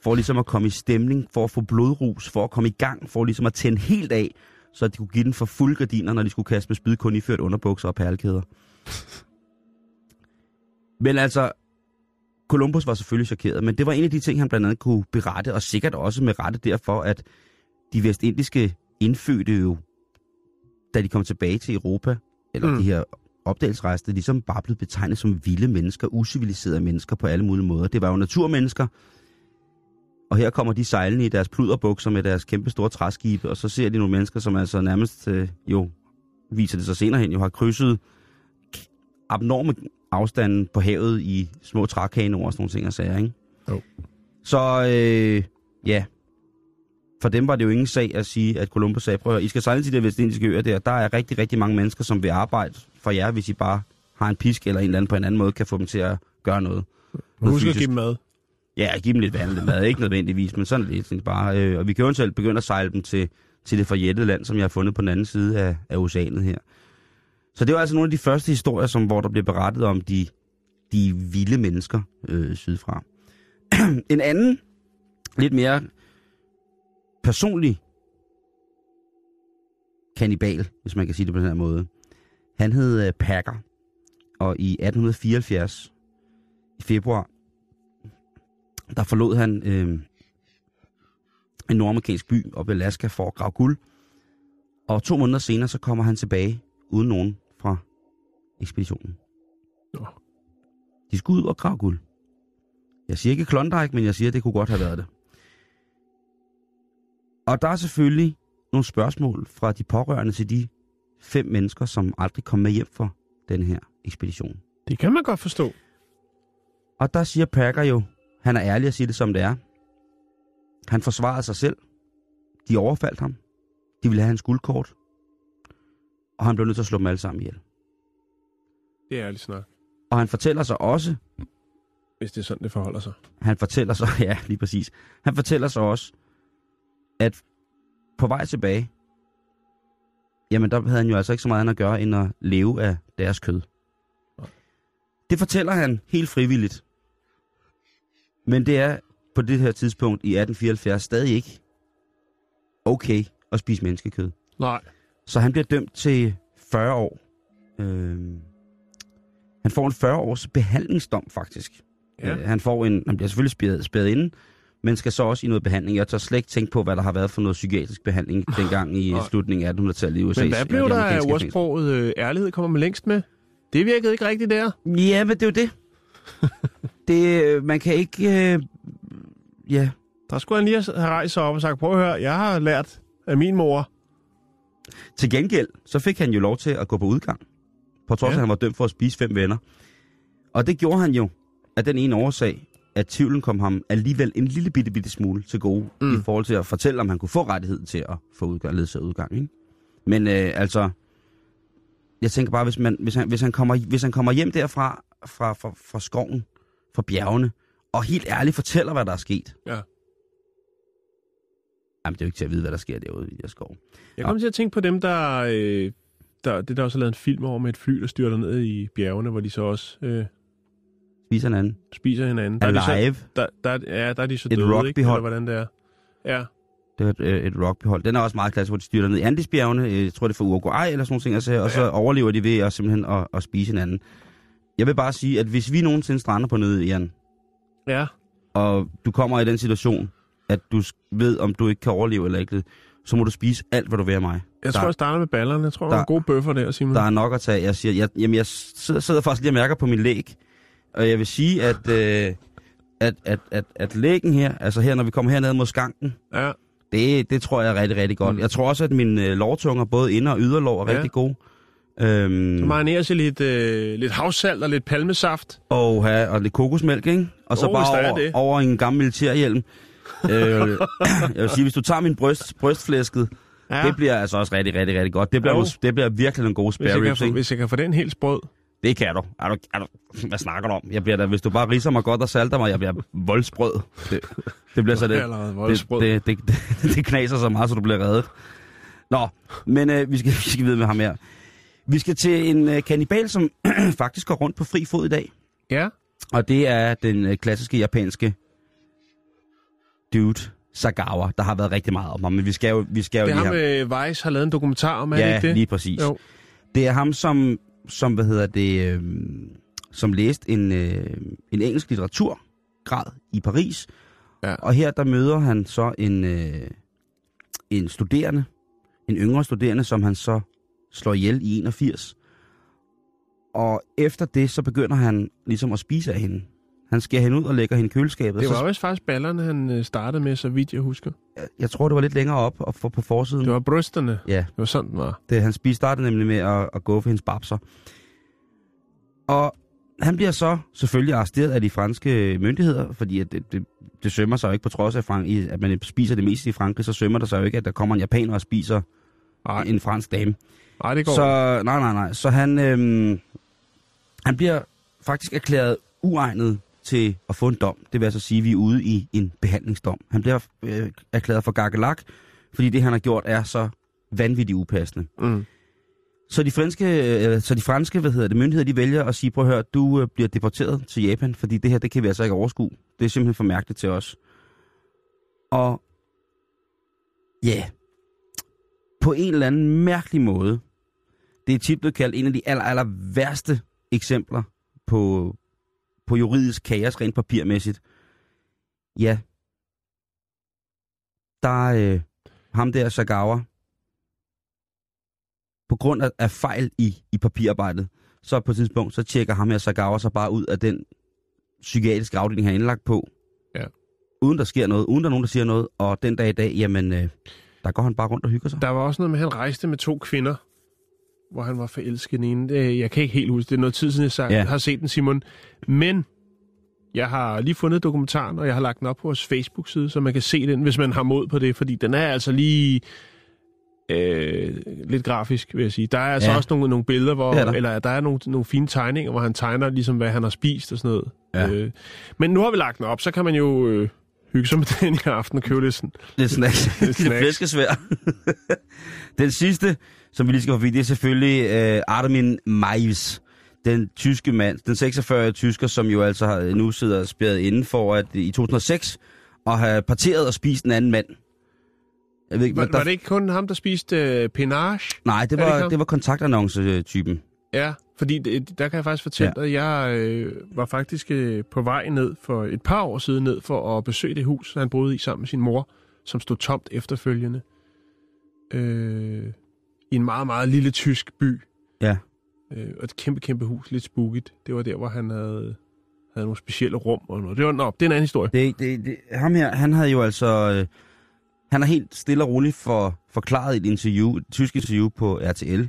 For ligesom at komme i stemning, for at få blodrus, for at komme i gang, for ligesom at tænde helt af, så de kunne give den for fuld gardiner, når de skulle kaste med spyd kun iført underbukser og perlekæder. Men altså, Columbus var selvfølgelig chokeret, men det var en af de ting, han blandt andet kunne berette, og sikkert også med rette derfor, at de vestindiske indfødte jo, da de kom tilbage til Europa, eller Mm. de her opdagelsesrejsende ligesom bare blevet betegnet som vilde mennesker, usiviliserede mennesker på alle mulige måder. Det var jo naturmennesker, og her kommer de sejlende i deres pluderbukser med deres kæmpe store træskibe, og så ser de nogle mennesker, som altså nærmest øh, jo, viser det sig senere hen, jo har krydset abnorme afstanden på havet i små trækanoer og sådan nogle ting og sager, ikke? Jo. Så øh, ja, for dem var det jo ingen sag at sige, at Columbus sagde, prøv at I skal sejle til de vestindiske øer der. Der er rigtig, rigtig mange mennesker, som vil arbejde for jer, hvis I bare har en pisk eller en eller anden på en anden måde, kan få dem til at gøre noget. Husk at give dem mad. Ja, give dem lidt vand lidt mad, ikke nødvendigvis, men sådan lidt bare. Øh, og vi kan jo eventuelt begynde at sejle dem til, til det forjættede land, som jeg har fundet på den anden side af, af oceanet her. Så det var altså nogle af de første historier, som, hvor der bliver berettet om de, de vilde mennesker øh, sydfra. [clears throat] en anden, lidt mere personlig kanibal, hvis man kan sige det på den her måde. Han hed øh, Packer, og i 1874, i februar, der forlod han øh, en nordamerikansk by op i Alaska for at grave guld. Og to måneder senere, så kommer han tilbage uden nogen ekspeditionen. Nå. De skulle ud og grave guld. Jeg siger ikke Klondike, men jeg siger, at det kunne godt have været det. Og der er selvfølgelig nogle spørgsmål fra de pårørende til de fem mennesker, som aldrig kom med hjem for den her ekspedition. Det kan man godt forstå. Og der siger Packer jo, han er ærlig at sige det som det er. Han forsvarede sig selv. De overfaldt ham. De ville have hans guldkort. Og han blev nødt til at slå dem alle sammen ihjel. Det er ærligt snak. Og han fortæller sig også, Hvis det er sådan, det forholder sig. han fortæller sig, [laughs] ja, lige præcis. Han fortæller sig også, at på vej tilbage, jamen der havde han jo altså ikke så meget andet at gøre, end at leve af deres kød. Det fortæller han helt frivilligt. Men det er på det her tidspunkt i 1874 stadig ikke okay at spise menneskekød. Nej. Så han bliver dømt til 40 år. Øhm, han får en 40 års behandlingsdom, faktisk. Ja. Øh, han, får en, han bliver selvfølgelig spæret, spæret inde, men skal så også i noget behandling. Jeg tør slet ikke tænke på, hvad der har været for noget psykiatrisk behandling dengang i slutningen af 1800-tallet i USA. Men hvad blev der af ordsproget øh, ærlighed kommer man længst med? Det virkede ikke rigtigt der. Ja, men det er jo det. [laughs] det øh, man kan ikke... Øh, ja, Der skulle han lige have rejst sig op og sagt, prøv at høre, jeg har lært af min mor. Til gengæld, så fik han jo lov til at gå på udgang. På trods af, Ja. at han var dømt for at spise fem venner. Og det gjorde han jo af den ene årsag, at tvivlen kom ham alligevel en lille bitte, bitte smule til gode, mm. I forhold til at fortælle, om han kunne få rettighed til at få udgang, ledsaget udgang. Ikke? Men øh, altså, jeg tænker bare, hvis, man, hvis, han, hvis, han kommer, hvis han kommer hjem derfra, fra, fra, fra skoven, fra bjergene, og helt ærligt fortæller, hvad der er sket. Ja. Jamen, det er jo ikke til at vide, hvad der sker derude i de her skov. Jeg kom til at tænke på dem, der, øh, der... Det der også har lavet en film over med et fly, der styrter ned i bjergene, hvor de så også øh, Spiser en anden. spiser hinanden. Der er de så, Alive. der, der, ja, der er de så Et døde, ikke? rugbyhold. Eller hvordan det er. Ja, Det er et, et rockbehold. Den er også meget klassisk, hvor de styrter ned i Andesbjergene. Øh, Jeg tror, det er fra Uruguay eller sådan nogle ting. Altså, og så Ja. overlever de ved at simpelthen at, at spise hinanden. Jeg vil bare sige, at hvis vi nogensinde strander på nede, Jan, ja. og du kommer i den situation, at du ved, om du ikke kan overleve eller ikke, så må du spise alt, hvad du vil af mig. Jeg Der- tror, jeg starter med ballerne. Jeg tror, der, der- er gode bøffer der, Simon. Der er nok at tage. Jeg siger, jeg, jamen, jeg sidder, sidder faktisk lige og mærker på min læg, og jeg vil sige, at, øh, at, at, at, at lægen her, altså her, når vi kommer herned mod skanken, Ja, Det, det tror jeg er rigtig, rigtig godt. Mm. Jeg tror også, at mine øh, lårtunger, både ind- og yderlår, er Ja. rigtig gode. Øhm, så marinerer sig lidt, øh, lidt havsalt og lidt palmesaft. og, have, og lidt kokosmælk, ikke? Og så der bare er over, det. over en gammel militærhjelm. øh, [laughs] jeg vil sige, hvis du tager min bryst, brystflæsket, ja. Det bliver altså også rigtig, rigtig, rigtig godt. Det bliver, Jo. det bliver virkelig en god hvis, spare kan ribs, få, hvis jeg kan få den helt sprød. Det kan du. Er du, er du. Hvad snakker du om? Jeg bliver da, hvis du bare riser mig godt og salter mig, jeg bliver voldsprød. Det, det bliver så det. Det, det, det, [laughs] det, det knaser så meget, så du bliver reddet. Nå, men øh, vi, skal, [laughs] vi skal videre med ham her. Vi skal til en øh, kannibal, som [clears throat] faktisk går rundt på fri fod i dag. Ja. Og det er den øh, klassiske japanske dude, Sagawa. Der har været rigtig meget om ham, men vi skal jo, vi skal jo Det er lige ham, have... øh, Weiss har lavet en dokumentar om, er det Ja, ikke det? lige præcis. Jo. Det er ham, som, som hvad hedder det, øh, som læste en, øh, en engelsk litteraturgrad i Paris. Ja. Og her der møder han så en, øh, en studerende, en yngre studerende, som han så slår ihjel i 81. og efter det, så begynder han ligesom at spise af hende. Han skærer hende ud og lægger hende i køleskabet. Det så, var vist faktisk ballerne, han øh, startede med, så vidt jeg husker. jeg, jeg tror, det var lidt længere op og for, på forsiden. Det var brysterne. Ja, Det var sådan, den var. det, han spiste startede nemlig med at, at gå for hendes babser. Og han bliver så selvfølgelig arresteret af de franske myndigheder, fordi at det, det, det sømmer sig jo ikke på trods af, Frank, at man spiser det meste i Frankrig, så sømmer der sig jo ikke, at der kommer en japaner og spiser Nej, en fransk dame. nej det går. Så nej, nej, nej. Så han, øhm, han bliver faktisk erklæret uegnet til at få en dom. Det vil altså sige, at vi er ude i en behandlingsdom. Han bliver øh, erklæret for gakkelak, fordi det, han har gjort, er så vanvittigt upassende. Mm. Så de franske, øh, så de franske hvad hedder det, myndigheder, de vælger at sige, prøv at høre, du øh, bliver deporteret til Japan, fordi det her, det kan vi altså ikke overskue. Det er simpelthen for mærkeligt til os. Og ja, på en eller anden mærkelig måde, det er tit blevet kaldt en af de aller, aller værste eksempler på, på juridisk kaos rent papirmæssigt. Ja, der er øh, ham der Sagawa, på grund af, af fejl i, i papirarbejdet, så på et tidspunkt, så tjekker ham her Sagawa sig bare ud af den psykiatriske afdeling, han er indlagt på. Ja. Uden der sker noget, uden der er nogen, der siger noget, og den dag i dag, jamen, øh, der går han bare rundt og hygger sig. Der var også noget med, at han rejste med to kvinder, hvor han var forelsket i den ene. Det- Jeg kan ikke helt huske, det er noget tid siden, jeg sagt, Ja. har set den, Simon. Men jeg har lige fundet dokumentaren, og jeg har lagt den op på vores Facebook-side, så man kan se den, hvis man har mod på det, fordi den er altså lige øh, lidt grafisk, vil jeg sige. Der er altså Ja. også nogle, nogle billeder, hvor, er der. eller der er nogle, nogle fine tegninger, hvor han tegner ligesom, hvad han har spist og sådan noget. Ja. Øh, men nu har vi lagt den op, så kan man jo øh, hygge sig med [laughs] den i aften og købe lidt sådan. Det er snacks. det er snacks. flæskesvær. [laughs] den sidste, som vi lige skal forbi, det er selvfølgelig øh, Armin Meiwes. Den tyske mand, den 46-årige tysker, som jo altså har- nu sidder spærret inden for at i 2006 at have parteret og spist en anden mand. Jeg ved ikke, Var, der... var det ikke kun ham, der spiste øh, penage? Nej, det det var, ham? det var kontaktannonce-typen. Ja, fordi det, der kan jeg faktisk fortælle Ja. dig, at jeg øh, var faktisk øh, på vej ned for et par år siden ned for at besøge det hus, han boede i sammen med sin mor, som stod tomt efterfølgende. Øh, I en meget, meget lille tysk by. Ja. Øh, og et kæmpe, kæmpe hus, lidt spookigt. Det var der, hvor han havde, havde nogle specielle rum og noget. Det var, nå, det er en anden historie. Det, det, det, ham her, han havde jo altså... Øh, han har helt stille og roligt for, forklaret i et interview, et tysk interview på RTL,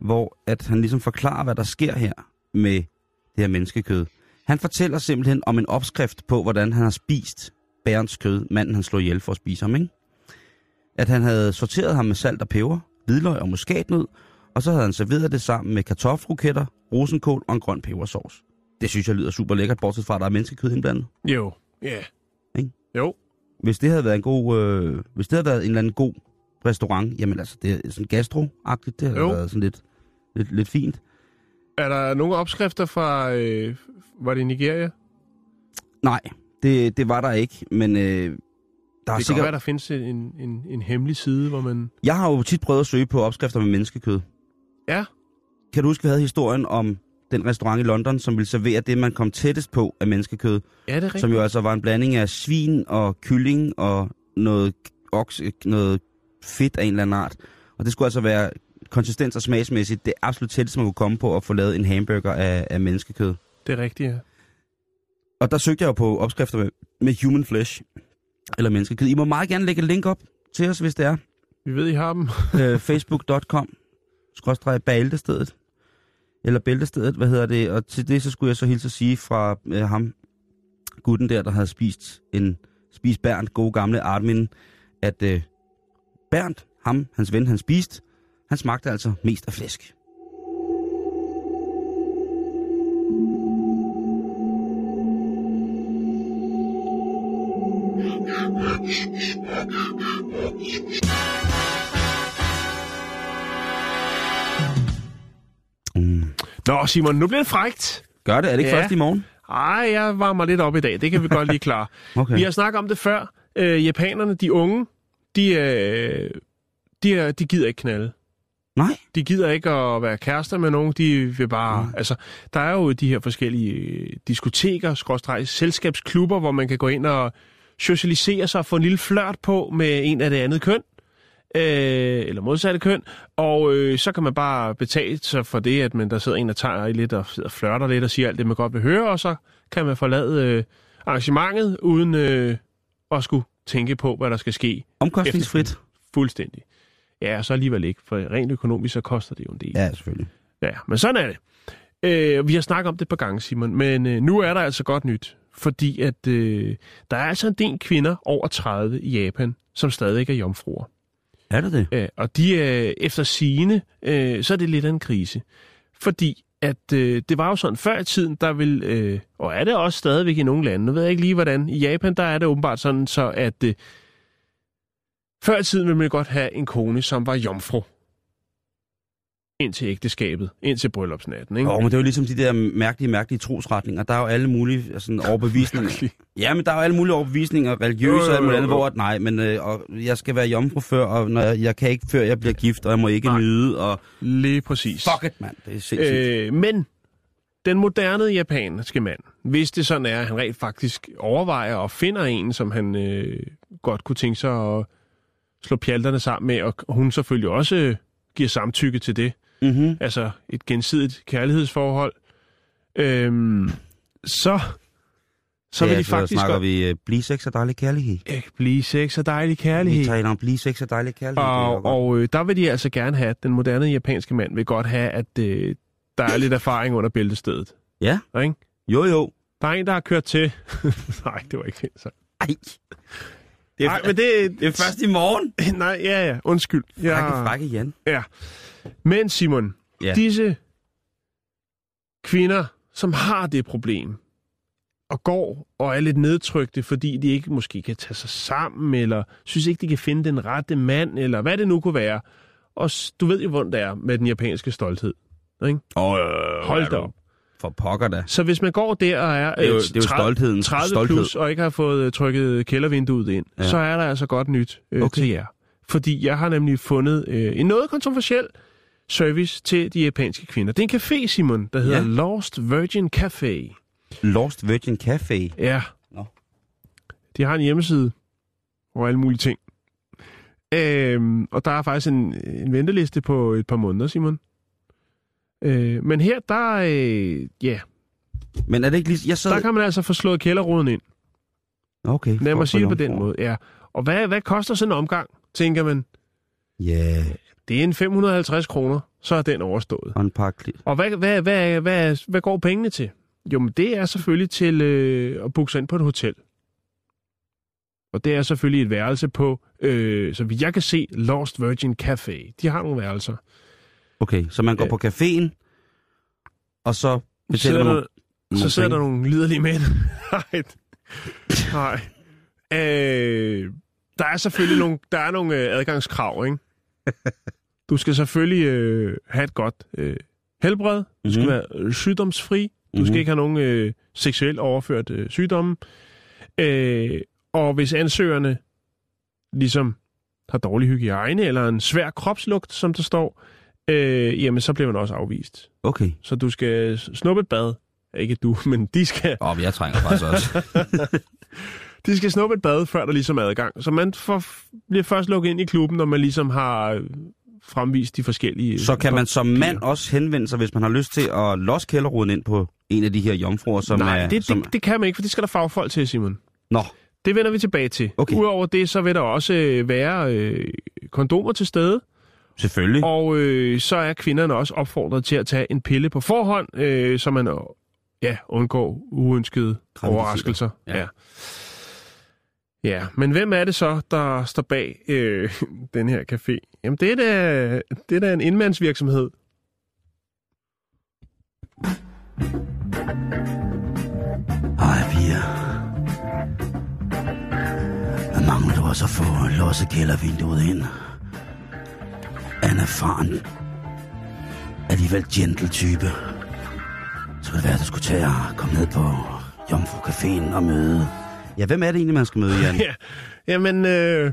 hvor at han ligesom forklarer, hvad der sker her med det her menneskekød. Han fortæller simpelthen om en opskrift på, hvordan han har spist bærens kød, manden han slog ihjel for at spise ham, ikke? At han havde sorteret ham med salt og peber, hvidløg og muskatnød, og så havde han serveret det sammen med kartoffelroketter, rosenkål og en grøn pebersauce. Det synes jeg lyder super lækkert, bortset fra, at der er menneskekød indblandet. Jo, ja. Yeah. Ikke? Jo, Hvis det havde været en god, øh, hvis det havde været en eller anden god restaurant, jamen altså, det er sådan gastro-agtigt, det havde Jo. været sådan lidt, lidt, lidt fint. er der nogle opskrifter fra, øh, var det Nigeria? Nej, det, det var der ikke, men øh, der er Det sikkert... være, der findes en, en, en hemmelig side, hvor man... Jeg har jo tit prøvet at søge på opskrifter med menneskekød. Ja, Kan du huske, vi havde historien om den restaurant i London, som ville servere det, man kom tættest på af menneskekød, ja det er rigtigt. som jo altså var en blanding af svin og kylling og noget, okse, noget fedt af en eller anden art. Og det skulle altså være konsistens og smagsmæssigt det absolut tætteste, man kunne komme på at få lavet en hamburger af, af menneskekød. Det er rigtigt, ja. Og der søgte jeg jo på opskrifter med, med human flesh, eller menneskekød. I må meget gerne lægge et link op til os, hvis det er. Vi ved, I har dem. [laughs] øh, Facebook.com, skrådstræk bæltestedet, eller bæltestedet, hvad hedder det, og til det så skulle jeg så hilse at sige fra øh, ham, gutten der, der havde spist en spist Bernd, gode gamle Armin, at øh, Bernd, ham, hans ven, han spiste, han smagte altså mest af flæsk. Mm. Nå, Simon, nu bliver det frægt. Gør det? Er det ikke Ja. først i morgen? Ej, jeg varmer lidt op i dag. Det kan vi godt lige klare. [laughs] Okay. Vi har snakket om det før. Øh, japanerne, de unge, de, øh, de, er, de gider ikke knalde. Nej. De gider ikke at være kærester med nogen. De vil bare... Mm. Altså, der er jo de her forskellige øh, diskoteker, skråstreg, selskabsklubber, hvor man kan gå ind og socialisere sig og få en lille flørt på med en af det andet køn. øh, eller modsatte køn, og øh, så kan man bare betale sig for det, at man der sidder en og tager i lidt og og flørter lidt og siger alt det, man godt vil høre, og så kan man forlade øh, arrangementet uden øh, at skulle tænke på, hvad der skal ske. Omkostningsfrit. Fuldstændig. Ja, og så alligevel ikke, for rent økonomisk, så koster det jo en del. Ja, selvfølgelig. Ja, men sådan er det. Øh, vi har snakket om det et par gange, Simon, men øh, nu er der altså godt nyt. Fordi at øh, der er altså en del kvinder over 30 i Japan, som stadig er jomfruer. Er det det? Øh, og de er efter sigende, øh, så er det lidt af en krise. Fordi at øh, det var jo sådan før i tiden, der vil, øh, og er det også stadigvæk i nogle lande, nu ved jeg ikke lige hvordan, i Japan der er det åbenbart sådan, så at øh, før i tiden ville man godt have en kone, som var jomfru. Indtil ægteskabet, indtil bryllupsnatten, ikke? Oh, men det er jo ligesom de der mærkelige, mærkelige trosretninger. Der er jo alle mulige sådan, [laughs] overbevisninger. ja, men der er jo alle mulige overbevisninger, religiøse Jo, jo, og alt muligt jo, andet, jo. hvor at, nej, men øh, og jeg skal være jomfru før, og når jeg, jeg kan ikke før jeg bliver gift, og jeg må ikke Nej. nyde, og Lige præcis. fuck it, mand. Det er sindssygt. Øh, Øh, men den moderne japanske mand, hvis det sådan er, at han rent faktisk overvejer og finder en, som han øh, godt kunne tænke sig at slå pjalterne sammen med, og hun selvfølgelig også øh, giver samtykke til det, mm-hmm. altså et gensidigt kærlighedsforhold, øhm, så, så vil de faktisk snakker vi øh, blive sex og dejlig kærlighed. øh, blive sex og dejlig Vi kærlighed. taler om blive sex og dejlig kærlighed. Og, og øh, der vil de altså gerne have, den moderne japanske mand vil godt have, at øh, der er lidt erfaring under bæltestedet. Ja, Ikke? jo jo. Der er en, der har kørt til... [laughs] Nej, det var ikke så. Ej. Det er, Nej, men det... det er først i morgen. [laughs] Nej, ja, ja. Undskyld. Frække, Ja. frække Jan. ja. Men Simon, Ja. disse kvinder, som har det problem, og går og er lidt nedtrykte, fordi de ikke måske kan tage sig sammen, eller synes ikke, de kan finde den rette mand, eller hvad det nu kunne være. Og du ved jo, hvordan det er med den japanske stolthed. Ikke? Oh, øh, Hold da op. For pokker da. Så hvis man går der og er, Det er jo, øh, det er jo 30 stoltheden. 30 Stolthed. plus og ikke har fået øh, trykket kældervinduet ind, Ja. så er der altså godt nyt øh, Okay. til jer. Fordi jeg har nemlig fundet øh, en noget kontroversiel service til de japanske kvinder. Det er en café, Simon, der hedder Ja. Lost Virgin Café. Lost Virgin Café. Ja. Nå. De har en hjemmeside og alle mulige ting. Øhm, og der er faktisk en, en venteliste på et par måneder, Simon. Øh, men her, der, øh, ja, Men er det ikke lige... Jeg sad... der kan man altså få slået kælderruden ind. Okay. Lad mig sige det på den måde, ja. Og hvad, hvad koster sådan en omgang, tænker man? Ja, Det er en 550 kroner, så er den overstået. og en Og hvad, hvad, hvad, hvad, hvad går pengene til? Jo, men det er selvfølgelig til øh, at booke sig ind på et hotel. Og det er selvfølgelig et værelse på, øh, så vidt jeg kan se, Lost Virgin Café. De har nogle værelser. Okay, så man går Ja. på caféen, og så betaler sidder, man der, så sidder der nogle liderlige mænd. [laughs] Nej. Nej. Øh, der er selvfølgelig nogle, der er nogle øh, adgangskrav, ikke? Du skal selvfølgelig øh, have et godt øh, helbred. Du skal Mhm. være sygdomsfri. Du Mhm. skal ikke have nogen øh, seksuelt overført øh, sygdomme. Øh, og hvis ansøgerne ligesom har dårlig hygiejne eller en svær kropslugt, som der står, øh, jamen så bliver man også afvist. Okay. Så du skal snuppe et bad. Ikke du, [laughs] men de skal, Åh, oh, jeg trænger faktisk også. [laughs] de skal snuppe et bad, før der ligesom er adgang. Så man får, bliver først lukket ind i klubben, når man ligesom har øh, fremvist de forskellige... så kan man som mand også henvende sig, hvis man har lyst til at losse kælderruden ind på en af de her jomfruer, som Nej, er... det, som... det, det kan man ikke, for det skal der fagfolk til, Simon. Nå, Det vender vi tilbage til. Okay. Udover det, så vil der også øh, være øh, kondomer til stede, selvfølgelig. og øh, så er kvinderne også opfordret til at tage en pille på forhånd, øh, så man øh, ja, undgår uønskede overraskelser. Ja. Ja ja, men hvem er det så, der står bag øh, [laughs] den her café? Jamen, det er da, det er da en indmandsvirksomhed. Ej, piger. Hvad mangler du også at få losset kældervinduet ind? Er en alligevel gentle type. Så det være, at du skulle tage og komme ned på Jomfru Caféen og møde... Ja, hvem er det egentlig, man skal møde, Jan? [laughs] ja. Jamen, øh,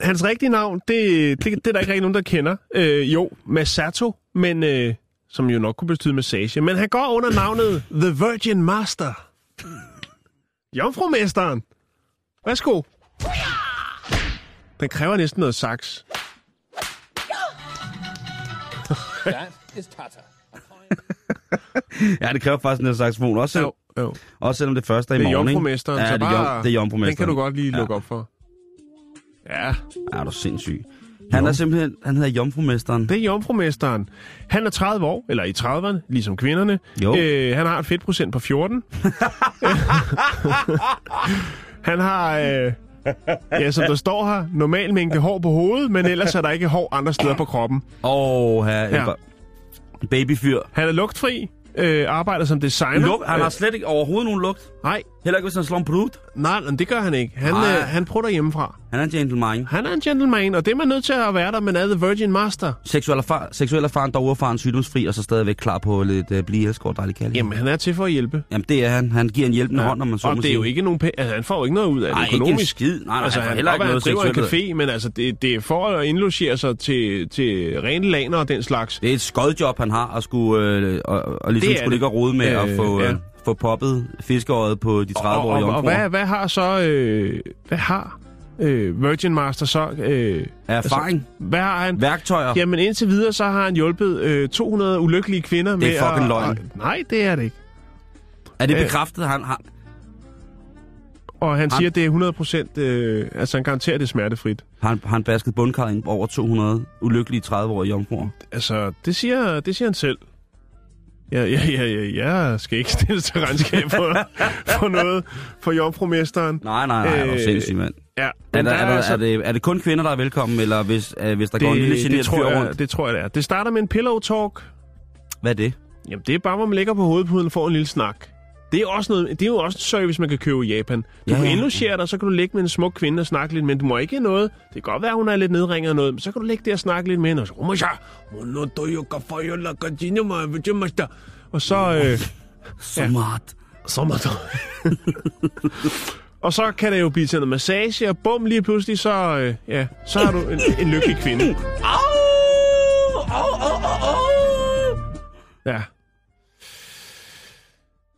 hans rigtige navn, det, det, det er der ikke rigtig nogen, der kender. Øh, jo, Masato, men, øh, som jo nok kunne betyde massage. Men han går under navnet The Virgin Master. Jomfrumesteren. Værsgo. Den kræver næsten noget saks. That is Tata. [laughs] ja, det kræver faktisk en saxofon også. Jo jo. også selvom det første er i Det er morgen. jomfrumesteren, ja, så det er, bare... det er jomfrumesteren. Den kan du godt lige lukke ja. op for. Ja, Ja, er du sindssyg. Han er simpelthen, han hedder jomfrumesteren. det er jomfrumesteren. Han er 30 år, eller i 30'erne, ligesom kvinderne. Jo. Øh, han har et fedtprocent på 14. [laughs] han har, øh, ja, som der står her, normal mængde hår på hovedet, men ellers er der ikke hår andre steder på kroppen. Åh, oh, her ja. babyfyr. Han er lugtfri, øh, arbejder som designer. Luk, han har Øh, slet ikke overhovedet nogen lugt. nej, Heller ikke, hvis han slår en brud. nej, men det gør han ikke. Han, Nej. øh, han prutter hjemmefra. Han er en gentleman. Han er en gentleman, og det er man nødt til at være der, men er The Virgin Master. Seksuel, erfar seksuel erfaren, dog erfaren, sygdomsfri, og så stadigvæk klar på lidt uh, blive elsket og dejlig kærlighed. Jamen, han er til for at hjælpe. Jamen, det er han. Han giver en hjælpende ja. hånd, når man så og må det er jo ikke nogen altså, han får jo ikke noget ud af det Nej, ikke en økonomisk. skid. Nej, nej, altså, han han, heller ikke noget driver en café, men altså, det, det er for at indlogere sig til, til rene laner og den slags. Det er et skodjob, han har, at skulle, øh, og, og ligesom Det er skulle ligge og rode med Øh, at få, øh, ja. få poppet fiskeøjet på de 30 og, år og, og jomfruer. hvad, hvad har så... Øh, hvad har øh, Virgin Master så... Øh, Erfaring, Altså, hvad har han? værktøjer. Jamen indtil videre, så har han hjulpet øh, 200 ulykkelige kvinder med fucking at... løgn. Og, nej, det er det ikke. Er det øh, bekræftet, han har... Og han Han- siger, at det er 100 procent... Øh, altså, han garanterer, at det er smertefrit. Har han, han basket bundkarret ind over 200 ulykkelige 30 år i jomfruer? Altså, det siger, det siger han selv. Ja, ja, ja, ja, jeg skal ikke stille til regnskab for, for noget for jomfrumesteren. Nej, nej, nej, hvor Øh, sindssygt, mand. Ja, Er, der, er, der, altså- er, det, er det kun kvinder, der er velkommen, eller hvis, øh, hvis der går en lille det, generet det, fyr tror rundt? jeg, det tror jeg, det er. Det starter med en pillow talk. Hvad er det? Jamen, det er bare, hvor man ligger på hovedpuden og får en lille snak. Det er, også noget, det er jo også en service, man kan købe i Japan. Du Ja, kan indlogere dig, så kan du ligge med en smuk kvinde og snakke lidt, men du må ikke noget. Det kan godt være, hun er lidt nedringet og noget, men så kan du ligge der og snakke lidt med hende, og så... Og så... Øh, Smart. Sommertøj. [laughs] og så kan det jo blive til noget massage, og bum, lige pludselig, så, øh, ja, så har du en, en lykkelig kvinde. Au! Au, au, au, au! Ja.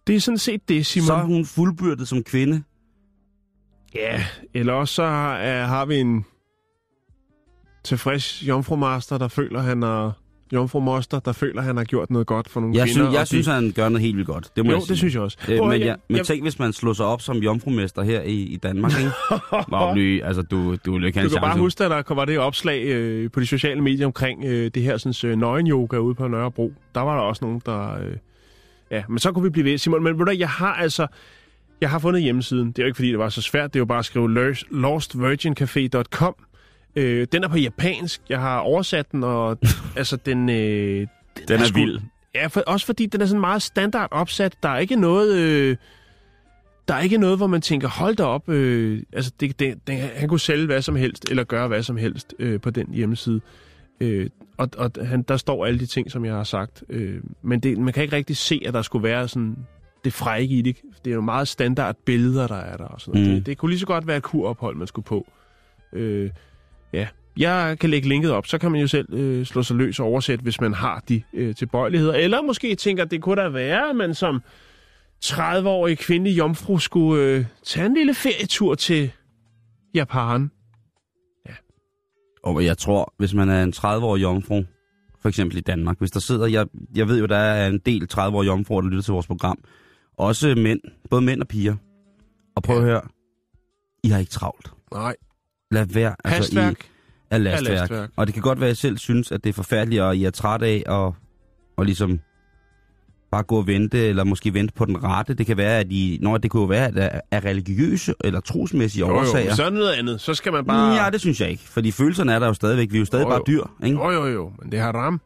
Det er sådan set det, Simon. Så er hun fuldbyrdet som kvinde. Ja, eller også så har, er, har vi en tilfreds jomfrumaster, der føler, han har... Jomfrumoster, der føler, han har gjort noget godt for nogle Jeg, kvinder. synes, jeg de- synes, han gør noget helt vildt godt. Det må Jo, jeg det synes jeg også. Øh, men høre, ja, men jeg- tænk, hvis man slår sig op som jomfrumester her i, i Danmark, ikke? [laughs] Hvor blive, altså, du, du vil ikke Du kan bare huske, at der var det opslag øh, på de sociale medier omkring øh, det her sådan, øh, nøgen-yoga ude på Nørrebro. Der var der også nogen, der... Øh, ja, men så kunne vi blive ved. Simon, men ved du, jeg har altså... Jeg har fundet hjemmesiden. Det er jo ikke, fordi det var så svært. Det er jo bare at skrive los- lostvirgincafé.com. Øh, den er på japansk. Jeg har oversat den, og [laughs] altså den... Øh, Den er sgu- vild. Ja, for, også fordi den er sådan meget standard opsat. Der er ikke noget... Øh, der er ikke noget, hvor man tænker, hold da op, øh, altså det, det, det, han kunne sælge hvad som helst, eller gøre hvad som helst øh, på den hjemmeside. Øh, og og han, der står alle de ting, som jeg har sagt. Øh, men det, man kan ikke rigtig se, at der skulle være sådan det frække i det. Det er jo meget standard billeder, der er der. Og sådan noget. Mm. Det, det kunne lige så godt være et kurophold, man skulle på. Øh, ja, jeg kan lægge linket op, så kan man jo selv øh, slå sig løs og oversætte, hvis man har de øh, tilbøjeligheder. Eller måske tænker, det kunne da være, at man som 30-årig kvindelig jomfru skulle øh, tage en lille ferietur til Japan. Og jeg tror, hvis man er en 30-årig jomfru, for eksempel i Danmark, hvis der sidder, jeg, jeg ved jo, der er en del 30-årige jomfruer, der lytter til vores program. Også mænd, både mænd og piger. Og prøv Ja. at høre, I har ikke travlt. Nej, Lad være. hastværk. I er lastværk. lastværk. Og det kan godt være, at jeg selv synes, at det er forfærdeligt, og I er træt af at, og ligesom bare gå og vente, eller måske vente på den rette. Det kan være, at I, når det kunne jo være, at der er religiøse eller trosmæssige Jo, jo, årsager. så er noget andet. Så skal man bare... Ja, det synes jeg ikke. Fordi følelserne er der jo stadigvæk. Vi er jo stadig Jo, bare jo. dyr, ikke? Jo, jo, jo, men det har ram.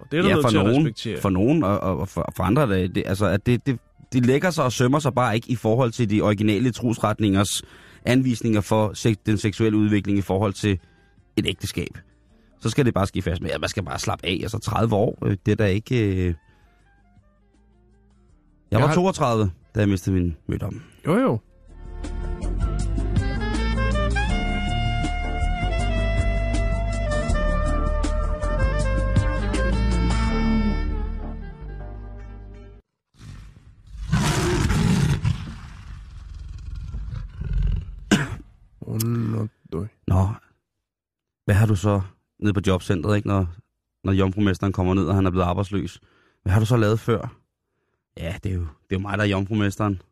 Og det er du ja, for til at nogen, respektere. for nogen og, og for, for andre, det, altså, at det, det, det lægger sig og sømmer sig bare ikke i forhold til de originale trosretningers anvisninger for sek, den seksuelle udvikling i forhold til et ægteskab. Så skal det bare ske fast med, at man skal bare slappe af. Altså 30 år, øh, det er da ikke... Øh... Jeg, Jeg var har- 32, da jeg mistede min mødom. Jo, jo. Nå, hvad har du så nede på jobcentret, ikke? Når når jomfrumesteren kommer ned, og han er blevet arbejdsløs. Hvad har du så lavet før? Ja, det er jo, det er jo mig, der er jomfrumesteren.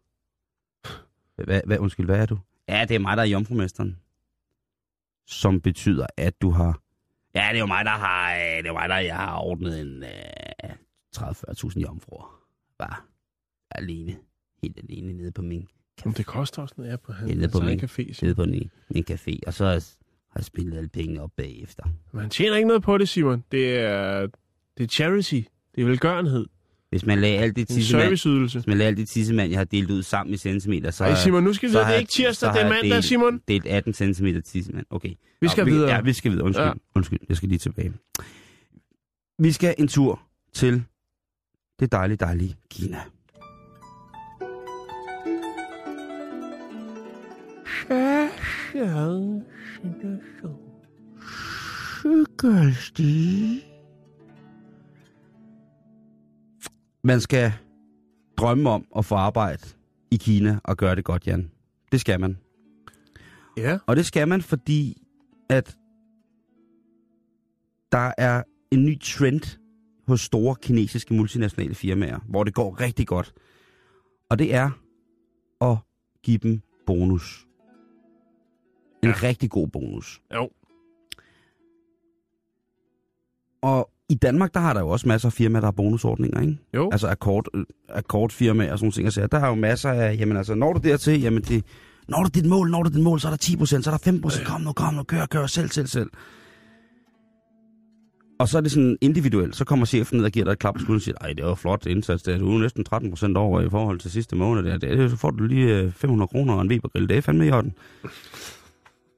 Hvad, hvad, undskyld, hvad er du? Ja, det er mig, der er jomfrumesteren. Som betyder, at du har... Ja, det er jo mig, der har, øh, det er mig, der jeg har ordnet en øh, 30-40.000 jomfruer. Bare alene. Helt alene nede på min, Men det koster også noget, ja, på Nede hans på egen min- café. nede på min, min café. Og så har jeg spillet alle pengene op bagefter. Men han tjener ikke noget på det, Simon. Det er, det er charity. Det er velgørenhed. Hvis man lagde alt det tissemand, hvis man lagde alt det tissemand, jeg har delt ud sammen i centimeter, så Ej, Simon, nu skal vi har Det er ikke tirsdag, det er mandag, delt- Simon. Delt 18 cm tissemand. Okay. Vi skal Nå, videre. Ja, vi skal videre. Undskyld. Ja. Undskyld. Jeg skal lige tilbage. Vi skal en tur til det dejlige, dejlige Kina. Man skal drømme om at få arbejde i Kina og gøre det godt, Jan. Det skal man. Ja. Og det skal man, fordi at der er en ny trend hos store kinesiske multinationale firmaer, hvor det går rigtig godt. Og det er at give dem bonus. En ja. rigtig god bonus. Jo. Og i Danmark, der har der jo også masser af firmaer, der har bonusordninger, ikke? Jo. Altså akkord, øh, akkordfirmaer og sådan nogle ting. Så der er jo masser af, jamen altså, når du dertil, jamen det, når du dit mål, når du dit mål, så er der 10% så er der 15% kom nu, kom nu, kør, kør, selv, selv, selv. Og så er det sådan individuelt, så kommer chefen ned og giver dig et klap på skulderen og siger, ej, det var flot indsats, det er du er næsten 13 procent over i forhold til sidste måned. Det, er- det, så får du lige øh, 500 kroner og en Webergrill, det er fandme i orden.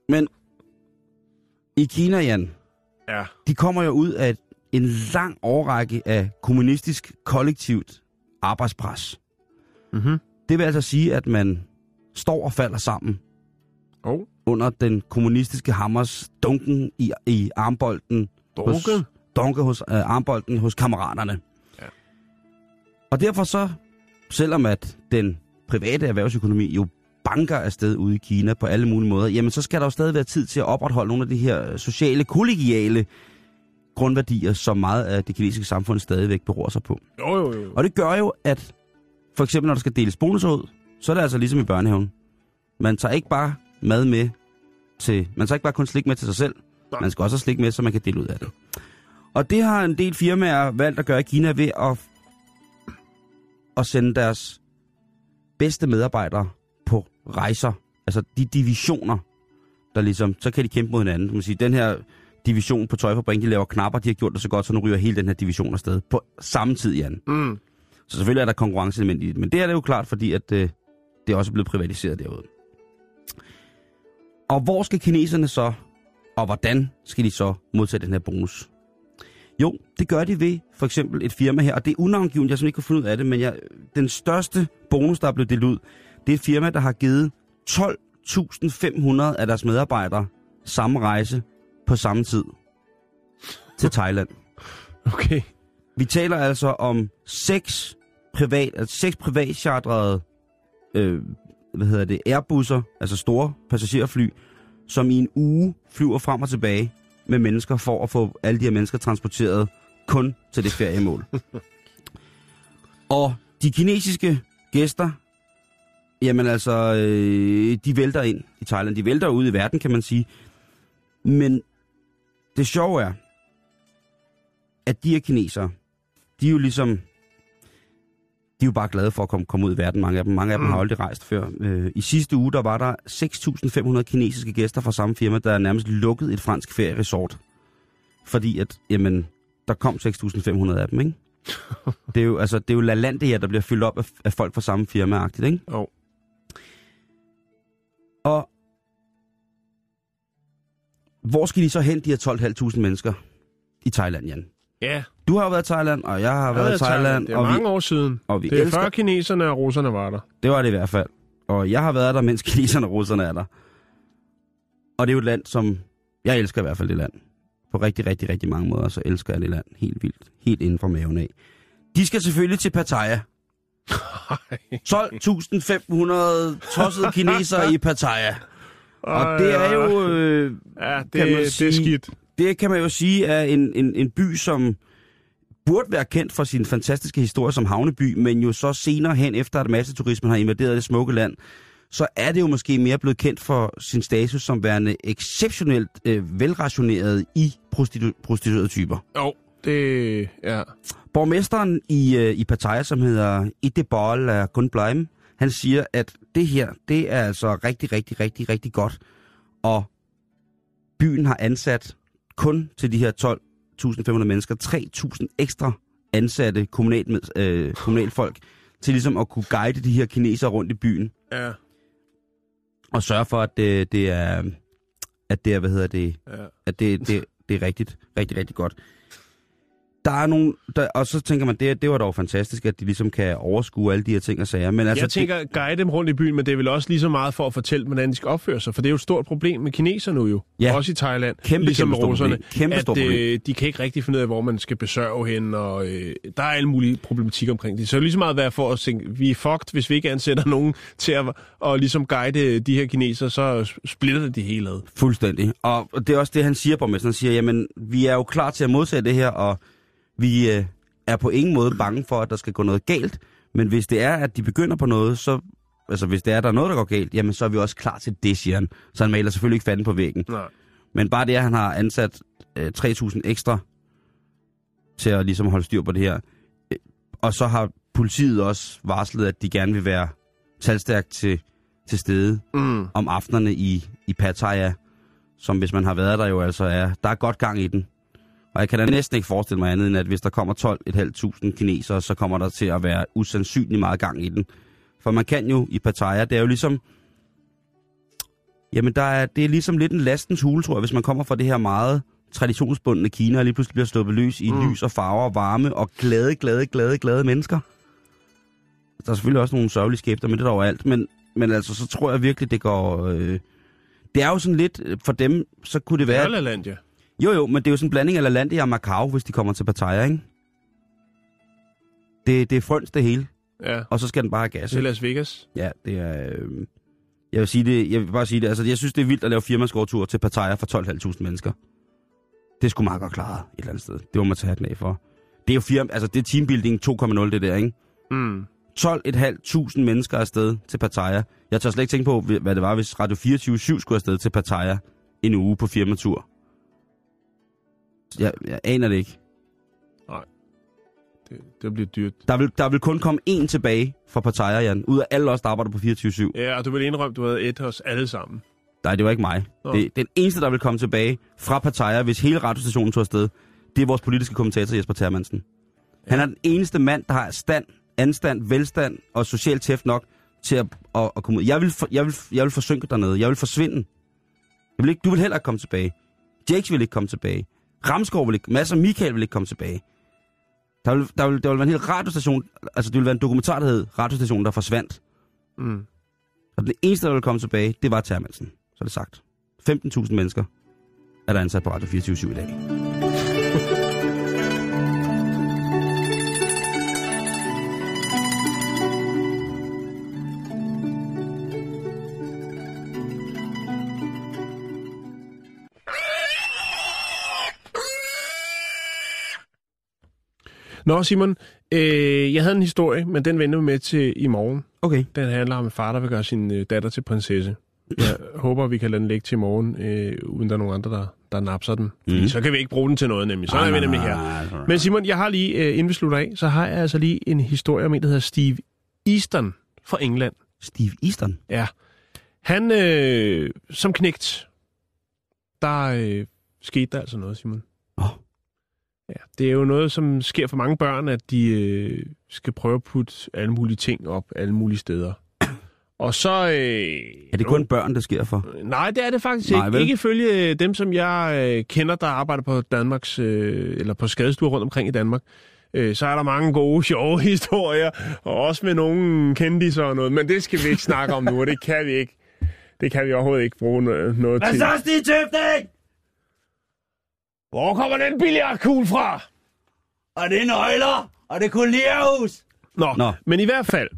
Men i Kina, Jan, Ja. de kommer jo ud af et, en lang årrække af kommunistisk kollektivt arbejdspres. Mhm. Det vil altså sige, at man står og falder sammen Oh. under den kommunistiske hammers dunken i, i armbolden. Hos, Dunken? dunke hos øh, armbolden hos kammeraterne. Ja. Og derfor så, selvom at den private erhvervsøkonomi jo banker afsted ude i Kina på alle mulige måder, jamen så skal der jo stadig være tid til at opretholde nogle af de her sociale, kollegiale grundværdier, som meget af det kinesiske samfund stadigvæk beror sig på. Jo, jo, jo. Og det gør jo, at for eksempel når der skal deles bonusser ud, så er det altså ligesom i børnehaven. Man tager ikke bare mad med til... Man tager ikke bare kun slik med til sig selv. Man skal også have slik med, så man kan dele ud af det. Og det har en del firmaer valgt at gøre i Kina ved at, at sende deres bedste medarbejdere på rejser. Altså de divisioner, der ligesom... Så kan de kæmpe mod hinanden. Kan sige, den her division på tøjfabrik, de laver knapper, de har gjort det så godt, så nu ryger hele den her division afsted. På samme tid, Jan. Mm. Så selvfølgelig er der konkurrenceelement i det, men det er det jo klart, fordi at, øh, det er også blevet privatiseret derude. Og hvor skal kineserne så, og hvordan skal de så modtage den her bonus? Jo, det gør de ved for eksempel et firma her, og det er unavngivet, jeg simpelthen ikke kunne finde ud af det, men jeg, den største bonus, der er blevet delt ud, det er et firma, der har givet 12.500 af deres medarbejdere samme rejse på samme tid til Thailand. Okay. Vi taler altså om seks privat, altså seks privatchartrede øh, hvad hedder det, airbusser, altså store passagerfly, som i en uge flyver frem og tilbage med mennesker for at få alle de her mennesker transporteret kun til det feriemål. [laughs] og de kinesiske gæster, jamen altså, øh, de vælter ind i Thailand. De vælter ud i verden, kan man sige. Men det sjove er, at de her kinesere, de er jo ligesom... De er jo bare glade for at komme, komme ud i verden, mange af dem. Mange af dem har aldrig rejst før. Øh, I sidste uge, der var der 6.500 kinesiske gæster fra samme firma, der nærmest lukkede et fransk ferieresort. Fordi at, jamen, der kom 6.500 af dem, ikke? [laughs] Det er jo, altså, det er jo LaLandia, der bliver fyldt op af, af folk fra samme firma-agtigt, ikke? Jo. Og hvor skal de så hen, de her 12.500 mennesker i Thailand, Jan? Ja, Du har været i Thailand, og jeg har jeg været i ved, Thailand, Det er og vi, mange år siden. og vi Det er elsker... før kineserne og russerne var der. Det var det i hvert fald. Og jeg har været der, mens [laughs] kineserne og russerne er der. Og det er jo et land, som... Jeg elsker i hvert fald det land. På rigtig, rigtig, rigtig mange måder, så elsker jeg det land helt vildt. Helt inden for maven af. De skal selvfølgelig til Pattaya. [laughs] 12.500 tossede kinesere i Pattaya. Og det er jo... [laughs] Øh, Ja, det, Kan man det er sige- skidt. det kan man jo sige er en, en, en by, som burde være kendt for sin fantastiske historie som havneby, men jo så senere hen, efter at masseturismen har invaderet det smukke land, så er det jo måske mere blevet kendt for sin status som værende exceptionelt øh, velrationeret i prostitu- prostituerede typer. Jo, det... Ja. Borgmesteren i, øh, i Pattaya, som hedder Idebol Gunbleim, han siger, at det her, det er altså rigtig, rigtig, rigtig, rigtig godt. Og byen har ansat kun til de her 12.500 mennesker, 3.000 ekstra ansatte kommunal, øh, kommunalfolk, til ligesom at kunne guide de her kinesere rundt i byen, Ja. og sørge for, at det, det er, at det er, hvad hedder det, ja. at det, det, det er rigtigt, rigtig, rigtig godt. Der er nogle, der, og så tænker man, det, det var dog fantastisk, at de ligesom kan overskue alle de her ting og sager. Men altså, Jeg tænker, guide dem rundt i byen, men det er vel også lige så meget for at fortælle, hvordan de skal opføre sig. For det er jo et stort problem med kineser nu jo. Ja. Også i Thailand. Kæmpe, ligesom kæmpe russerne. Kæmpe at problem. øh, de kan ikke rigtig finde ud af, hvor man skal besørge hen, og øh, der er alle mulige problematikker omkring det. Så det er lige så meget være for at tænke, vi er fucked, hvis vi ikke ansætter nogen til at og ligesom guide de her kineser, så splitter det det hele ad. Fuldstændig. Og det er også det, han siger, borgmesteren siger, jamen, vi er jo klar til at modtage det her, og vi øh, er på ingen måde bange for, at der skal gå noget galt. Men hvis det er, at de begynder på noget, så... Altså, hvis det er, at der er noget, der går galt, jamen, så er vi også klar til det, siger han. Så han maler selvfølgelig ikke fanden på væggen. Nej. Men bare det, at han har ansat øh, 3.000 ekstra til at ligesom holde styr på det her. Øh, Og så har politiet også varslet, at de gerne vil være talstærkt til, til stede Mm. om aftenerne i, i Pattaya, som hvis man har været der jo altså er, der er godt gang i den. Og jeg kan da næsten ikke forestille mig andet end, at hvis der kommer 12.500 kinesere, så kommer der til at være usandsynlig meget gang i den. For man kan jo i Pattaya, det er jo ligesom... Jamen, der er, det er ligesom lidt en lastens hule, tror jeg, hvis man kommer fra det her meget traditionsbundne Kina, og lige pludselig bliver sluppet løs i mm. lys og farver og varme og glade, glade, glade, glade mennesker. Der er selvfølgelig også nogle sørgelige skæbner, men det er der overalt. Men, men altså, så tror jeg virkelig, det går... Øh... Det er jo sådan lidt, øh, for dem, så kunne det være... Land, ja. Jo, jo, men det er jo sådan en blanding af LaLandia og Macau, hvis de kommer til Pattaya, ikke? Det, det er frøns det hele, Ja. og så skal den bare have gas. Til ikke? Las Vegas. Ja, det er... Øh... Jeg vil, sige det, jeg vil bare sige det, altså jeg synes, det er vildt at lave firmaskovtur til Pattaya for 12.500 mennesker. Det skulle meget godt klare et eller andet sted. Det må man tage den af for. Det er jo firma, altså det er teambuilding 2.0 det der, ikke? Mm. 12.500 mennesker afsted til Pattaya. Jeg tør slet ikke tænke på, hvad det var, hvis Radio 24 skulle afsted til Pattaya en uge på firmatur. Jeg, jeg aner det ikke. Det, det bliver dyrt. Der vil, der vil kun komme én tilbage fra Pattaya, Jan. Ud af alle os, der arbejder på 24-7. Ja, og du vil indrømme, du havde et hos alle sammen. Nej, det var ikke mig. Nå. Det, den eneste, der vil komme tilbage fra Pattaya, hvis hele radiostationen tog afsted, det er vores politiske kommentator Jesper Termansen. Han er den eneste mand, der har stand, anstand, velstand og socialt tæft nok til at, at, at komme ud. Jeg vil, for, jeg, vil, jeg vil forsynke dernede. Jeg vil forsvinde. Jeg vil ikke, du vil heller ikke komme tilbage. Jakes vil ikke komme tilbage. Ramskov vil ikke, masser af Michael vil ikke komme tilbage. Der vil, der, vil, der vil være en hel radiostation, altså det vil være en dokumentar, der hed Radiostationen, der forsvandt. Mm. Og det eneste, der vil komme tilbage, det var Termansen. Så er det sagt. 15.000 mennesker er der ansat på Radio 24 i dag. [laughs] Nå, Simon, øh, jeg havde en historie, men den vender vi med til i morgen. Okay. Den handler om en far, der vil gøre sin øh, datter til prinsesse. Jeg [laughs] håber, vi kan lade den ligge til i morgen, øh, uden der er nogen andre, der, der napser den. Mm. Så kan vi ikke bruge den til noget, nemlig. Så er vi nemlig her. Men Simon, jeg har lige, øh, inden vi slutter af, så har jeg altså lige en historie om en, der hedder Steve Easton fra England. Steve Easton. Ja. Han, øh, som knægt, der øh, skete der altså noget, Simon. Ja, det er jo noget, som sker for mange børn, at de øh, skal prøve at putte alle mulige ting op alle mulige steder. Og så... Øh, Er det kun børn, der sker for? Nej, det er det faktisk Nej, ikke. vel? Ikke ifølge øh, dem, som jeg øh, kender, der arbejder på Danmarks, øh, eller på skadestuer rundt omkring i Danmark. Øh, så er der mange gode, [laughs] sjove historier, og også med nogle kendiser og noget. Men det skal vi ikke snakke om nu, og det kan vi ikke. Det kan vi overhovedet ikke bruge noget, noget til. Stig Tøfting? Hvor kommer den billiardkugle fra? Og det er nøgler, og det er kolierhus. Nå, Nå. Men i hvert fald,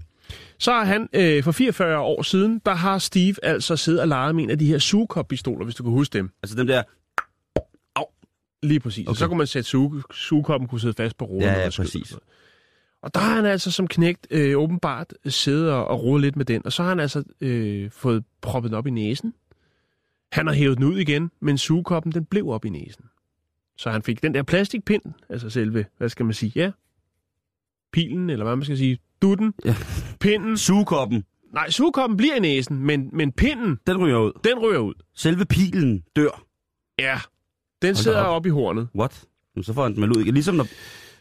så har han øh, for 44 år siden, der har Steve altså siddet og leget med en af de her sugekop-pistoler, hvis du kan huske dem. Altså dem der... Au, Lige præcis. Okay. Og så kunne man sætte suge, sugekoppen kunne sidde fast på roden. Ja, ja, præcis. Og der har han altså som knægt øh, åbenbart siddet og, og rodet lidt med den, og så har han altså øh, fået proppet den op i næsen. Han har hævet den ud igen, men sugekoppen den blev op i næsen. Så han fik den der plastikpind, altså selve, hvad skal man sige, ja, pilen, eller hvad man skal sige, dutten, Ja. pinden. Sugekoppen, Nej, sugekoppen bliver i næsen, men, men pinden, den ryger ud. den ryger ud. Selve pilen dør. Ja, den da sidder op. op i hornet. What? Så får han den ud igen. Ligesom når...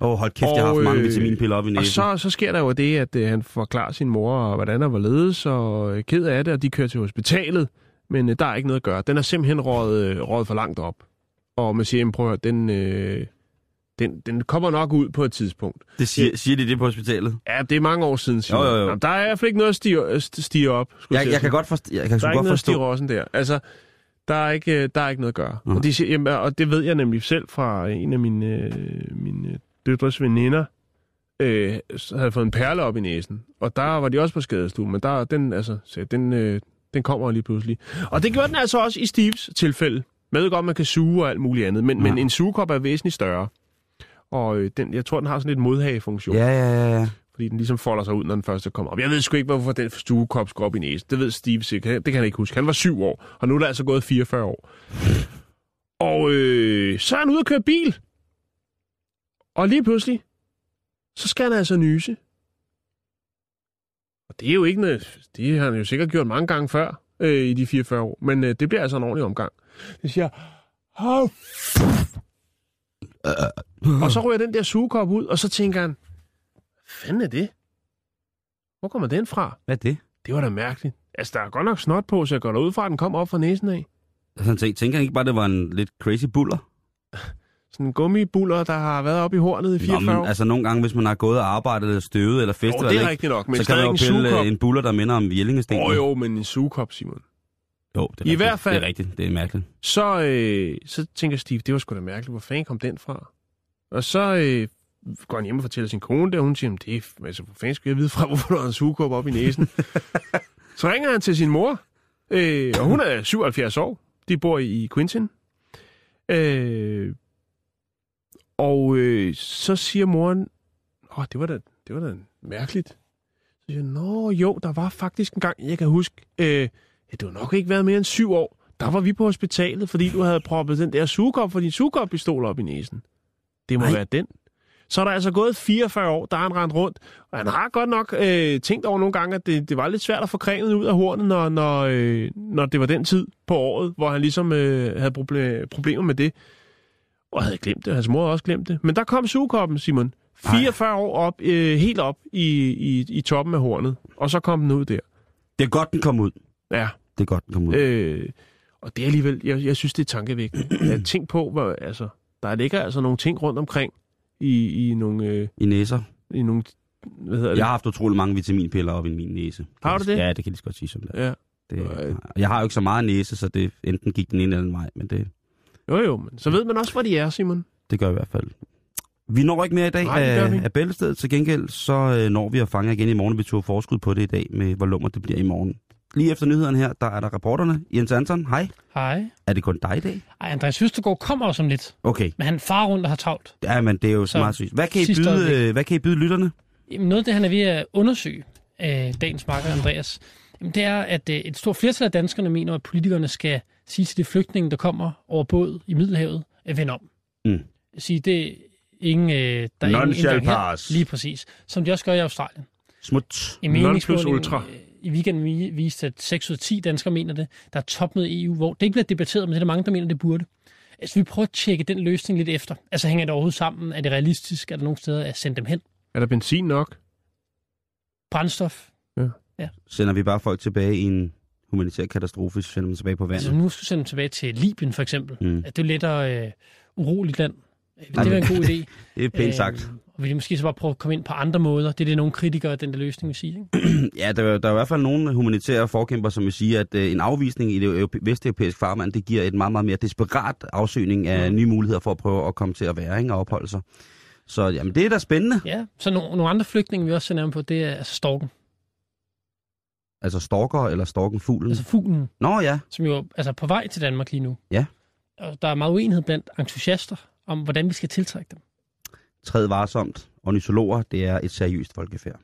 Åh, oh, hold kæft, jeg har haft Og, mange øh, vitaminpiller op i næsen. Og så, så sker der jo det, at øh, han forklarer sin mor, og hvordan der var ledes, og øh, ked af det, og de kører til hospitalet. Men øh, der er ikke noget at gøre. Den er simpelthen røget, øh, for langt op. Og man siger, prøv at høre, den, øh, den, den kommer nok ud på et tidspunkt. Det siger, siger de det på hospitalet? Ja, det er mange år siden, Simon. Jo, jo, jo. Jamen, der er i hvert fald ikke noget at stige, at stige op. skulle Jeg, at jeg kan godt forstå, jeg kan Der er ikke godt noget at stige forstå. rossen der. Altså, der er ikke, øh, der er ikke noget at gøre. Nå. Og, de siger, jamen, og det ved jeg nemlig selv fra en af mine, øh, mine døtres veninder, øh, havde fået en perle op i næsen. Og der var de også på skadestuen, men der, den, altså, så den, øh, den kommer lige pludselig. Og det gjorde den altså også i Steves tilfælde. Jeg ved godt, man kan suge og alt muligt andet, men, Ja. men en sugekop er væsentligt større. Og øh, den, jeg tror, den har sådan lidt modhagefunktion, Ja, ja, ja, fordi den ligesom folder sig ud, når den første kommer op. Jeg ved sgu ikke, hvorfor den sugekop skulle op i næsen. Det ved Steve sikkert. Det kan han ikke huske. Han var syv år, og nu er der altså gået 44 år. Og øh, så er han ude at køre bil. Og lige pludselig, så skal han altså nyse. Og det er jo ikke noget... Det har han jo sikkert gjort mange gange før øh, i de 44 år. Men øh, det bliver altså en ordentlig omgang. Det siger... "Hav." Og så ryger den der sugekop ud, og så tænker han... Hvad fanden er det? Hvor kommer den fra? Hvad er det? Det var da mærkeligt. Altså, der er godt nok snot på, så jeg går derud fra, at den kommer op fra næsen af. Altså, han tænker, tænker ikke bare, det var en lidt crazy buller? Sådan en gummibuller, der har været oppe i hornet i 44 Nå, men, år. altså nogle gange, hvis man har gået og arbejdet, eller støvet, eller festet, Jo, det eller er ikke, rigtigt nok, men så kan man jo en pille sugekop. øh, en buller, der minder om Jellingesten. Åh oh, jo, men en sugekop, Simon. jo det er I rigtigt. hvert fald- Det er rigtigt, det er mærkeligt. Så, øh, så tænker Steve, det var sgu da mærkeligt, hvor fanden kom den fra? Og så øh, går han hjem og fortæller sin kone det, og hun siger, "Men det er, altså, hvor fanden skal jeg vide fra, [laughs] hvorfor der er en sugekop op i næsen? [laughs] så ringer han til sin mor, øh, og hun er 77 år. De bor i Quintin. Øh, og øh, så siger moren, åh, det var da, det var da mærkeligt. Så siger hun, nå jo, der var faktisk en gang, jeg kan huske, øh, ja, det var nok ikke været mere end syv år, der var vi på hospitalet, fordi du havde proppet den der sugekop for din sugekop-pistol op i næsen. Det må Nej. være den. Så er der altså gået 44 år, der er han rendt rundt, og han har godt nok øh, tænkt over nogle gange, at det, det var lidt svært at få cremet ud af hornet, når, når, øh, når det var den tid på året, hvor han ligesom øh, havde proble- problemer med det. Og havde glemt det, hans mor havde også glemt det. Men der kom sugekoppen, Simon. 44 år op, øh, helt op i, i, i toppen af hornet, og så kom den ud der. Det er godt, den kom ud. Ja, Det er godt, den kom ud. Øh, og det er alligevel, jeg, jeg synes, det er tankevækkende. [clears throat] Jeg tænk på, hvor, altså, der ligger altså nogle ting rundt omkring i, i nogle, øh, I næser. i nogle, hvad hedder det? Jeg har haft utrolig mange vitaminpiller op i min næse. Har du det? Ja, det kan jeg lige så godt sige som det. Ja. det jeg har jo ikke så meget næse, så det enten gik den ene eller den vej, men det, Jo, jo, men så ved man også, hvor de er, Simon. det gør i hvert fald. Vi når ikke mere i dag Nej, af, af bæltestedet. Til gengæld så øh, når vi at fange igen i morgen. Vi tog forskud på det i dag med, hvor lummer det bliver i morgen. Lige efter nyhederne her, der er der reporterne. Jens Anton, hej. Hej. Er det kun dig i dag? Ej, Andreas Høstegård kommer også om lidt, Okay, men han farer rundt og har travlt. ja, men det er jo så meget sygt. Hvad kan, I byde, øjeblik. øh, hvad kan I byde lytterne? Jamen, noget af det, han er ved at undersøge, øh, dagens marker Andreas, jamen, det er, at øh, et stort flertal af danskerne mener, at politikerne skal sige til de flygtninge, der kommer over båd i Middelhavet, at vende om. Mm. Sige, det er ingen, øh, der er None ingen shall indgang her. pass. Lige præcis. Som de også gør i Australien. Smut. En Non plus ultra. i weekenden vi- viste, at 6 ud af 10 danskere mener det. Der er topmøde i EU, hvor det ikke bliver debatteret, men det er der mange, der mener, det burde. Altså, vi prøver at tjekke den løsning lidt efter. Altså, hænger det overhovedet sammen? Er det realistisk? Er der nogle steder at sende dem hen? Er der benzin nok? Brændstof? Sender vi bare folk tilbage i en humanitær katastrofe, så sender dem tilbage på vandet. Altså, nu skal vi sende dem tilbage til Libyen, for eksempel. Mm. Mm. Det er lettere øh, uroligt land. Det er en god idé. [laughs] Det er pænt sagt. Øh, og vil de måske så bare prøve at komme ind på andre måder? Det er det, nogle kritikere af den der løsning vil sige. Ikke? [clears throat] Ja, der, er- der er i hvert fald nogle humanitære forkæmper, som vil sige, at øh, en afvisning i det europæ- vesteuropæiske farvand, det giver et meget, meget mere desperat afsøgning af nye muligheder for at prøve at komme til at være ikke, og opholde sig. Så jamen, det er da spændende. Ja, så nogle, nogle andre flygtninge, vi også ser nærmere på, det er altså storken. Altså stalker eller stalken fuglen. Altså fuglen, Nå ja, som jo altså på vej til Danmark lige nu. Ja. Og der er meget uenighed blandt entusiaster om hvordan vi skal tiltrække dem. Træd varsomt. Ornitologer, det er et seriøst folkefærd.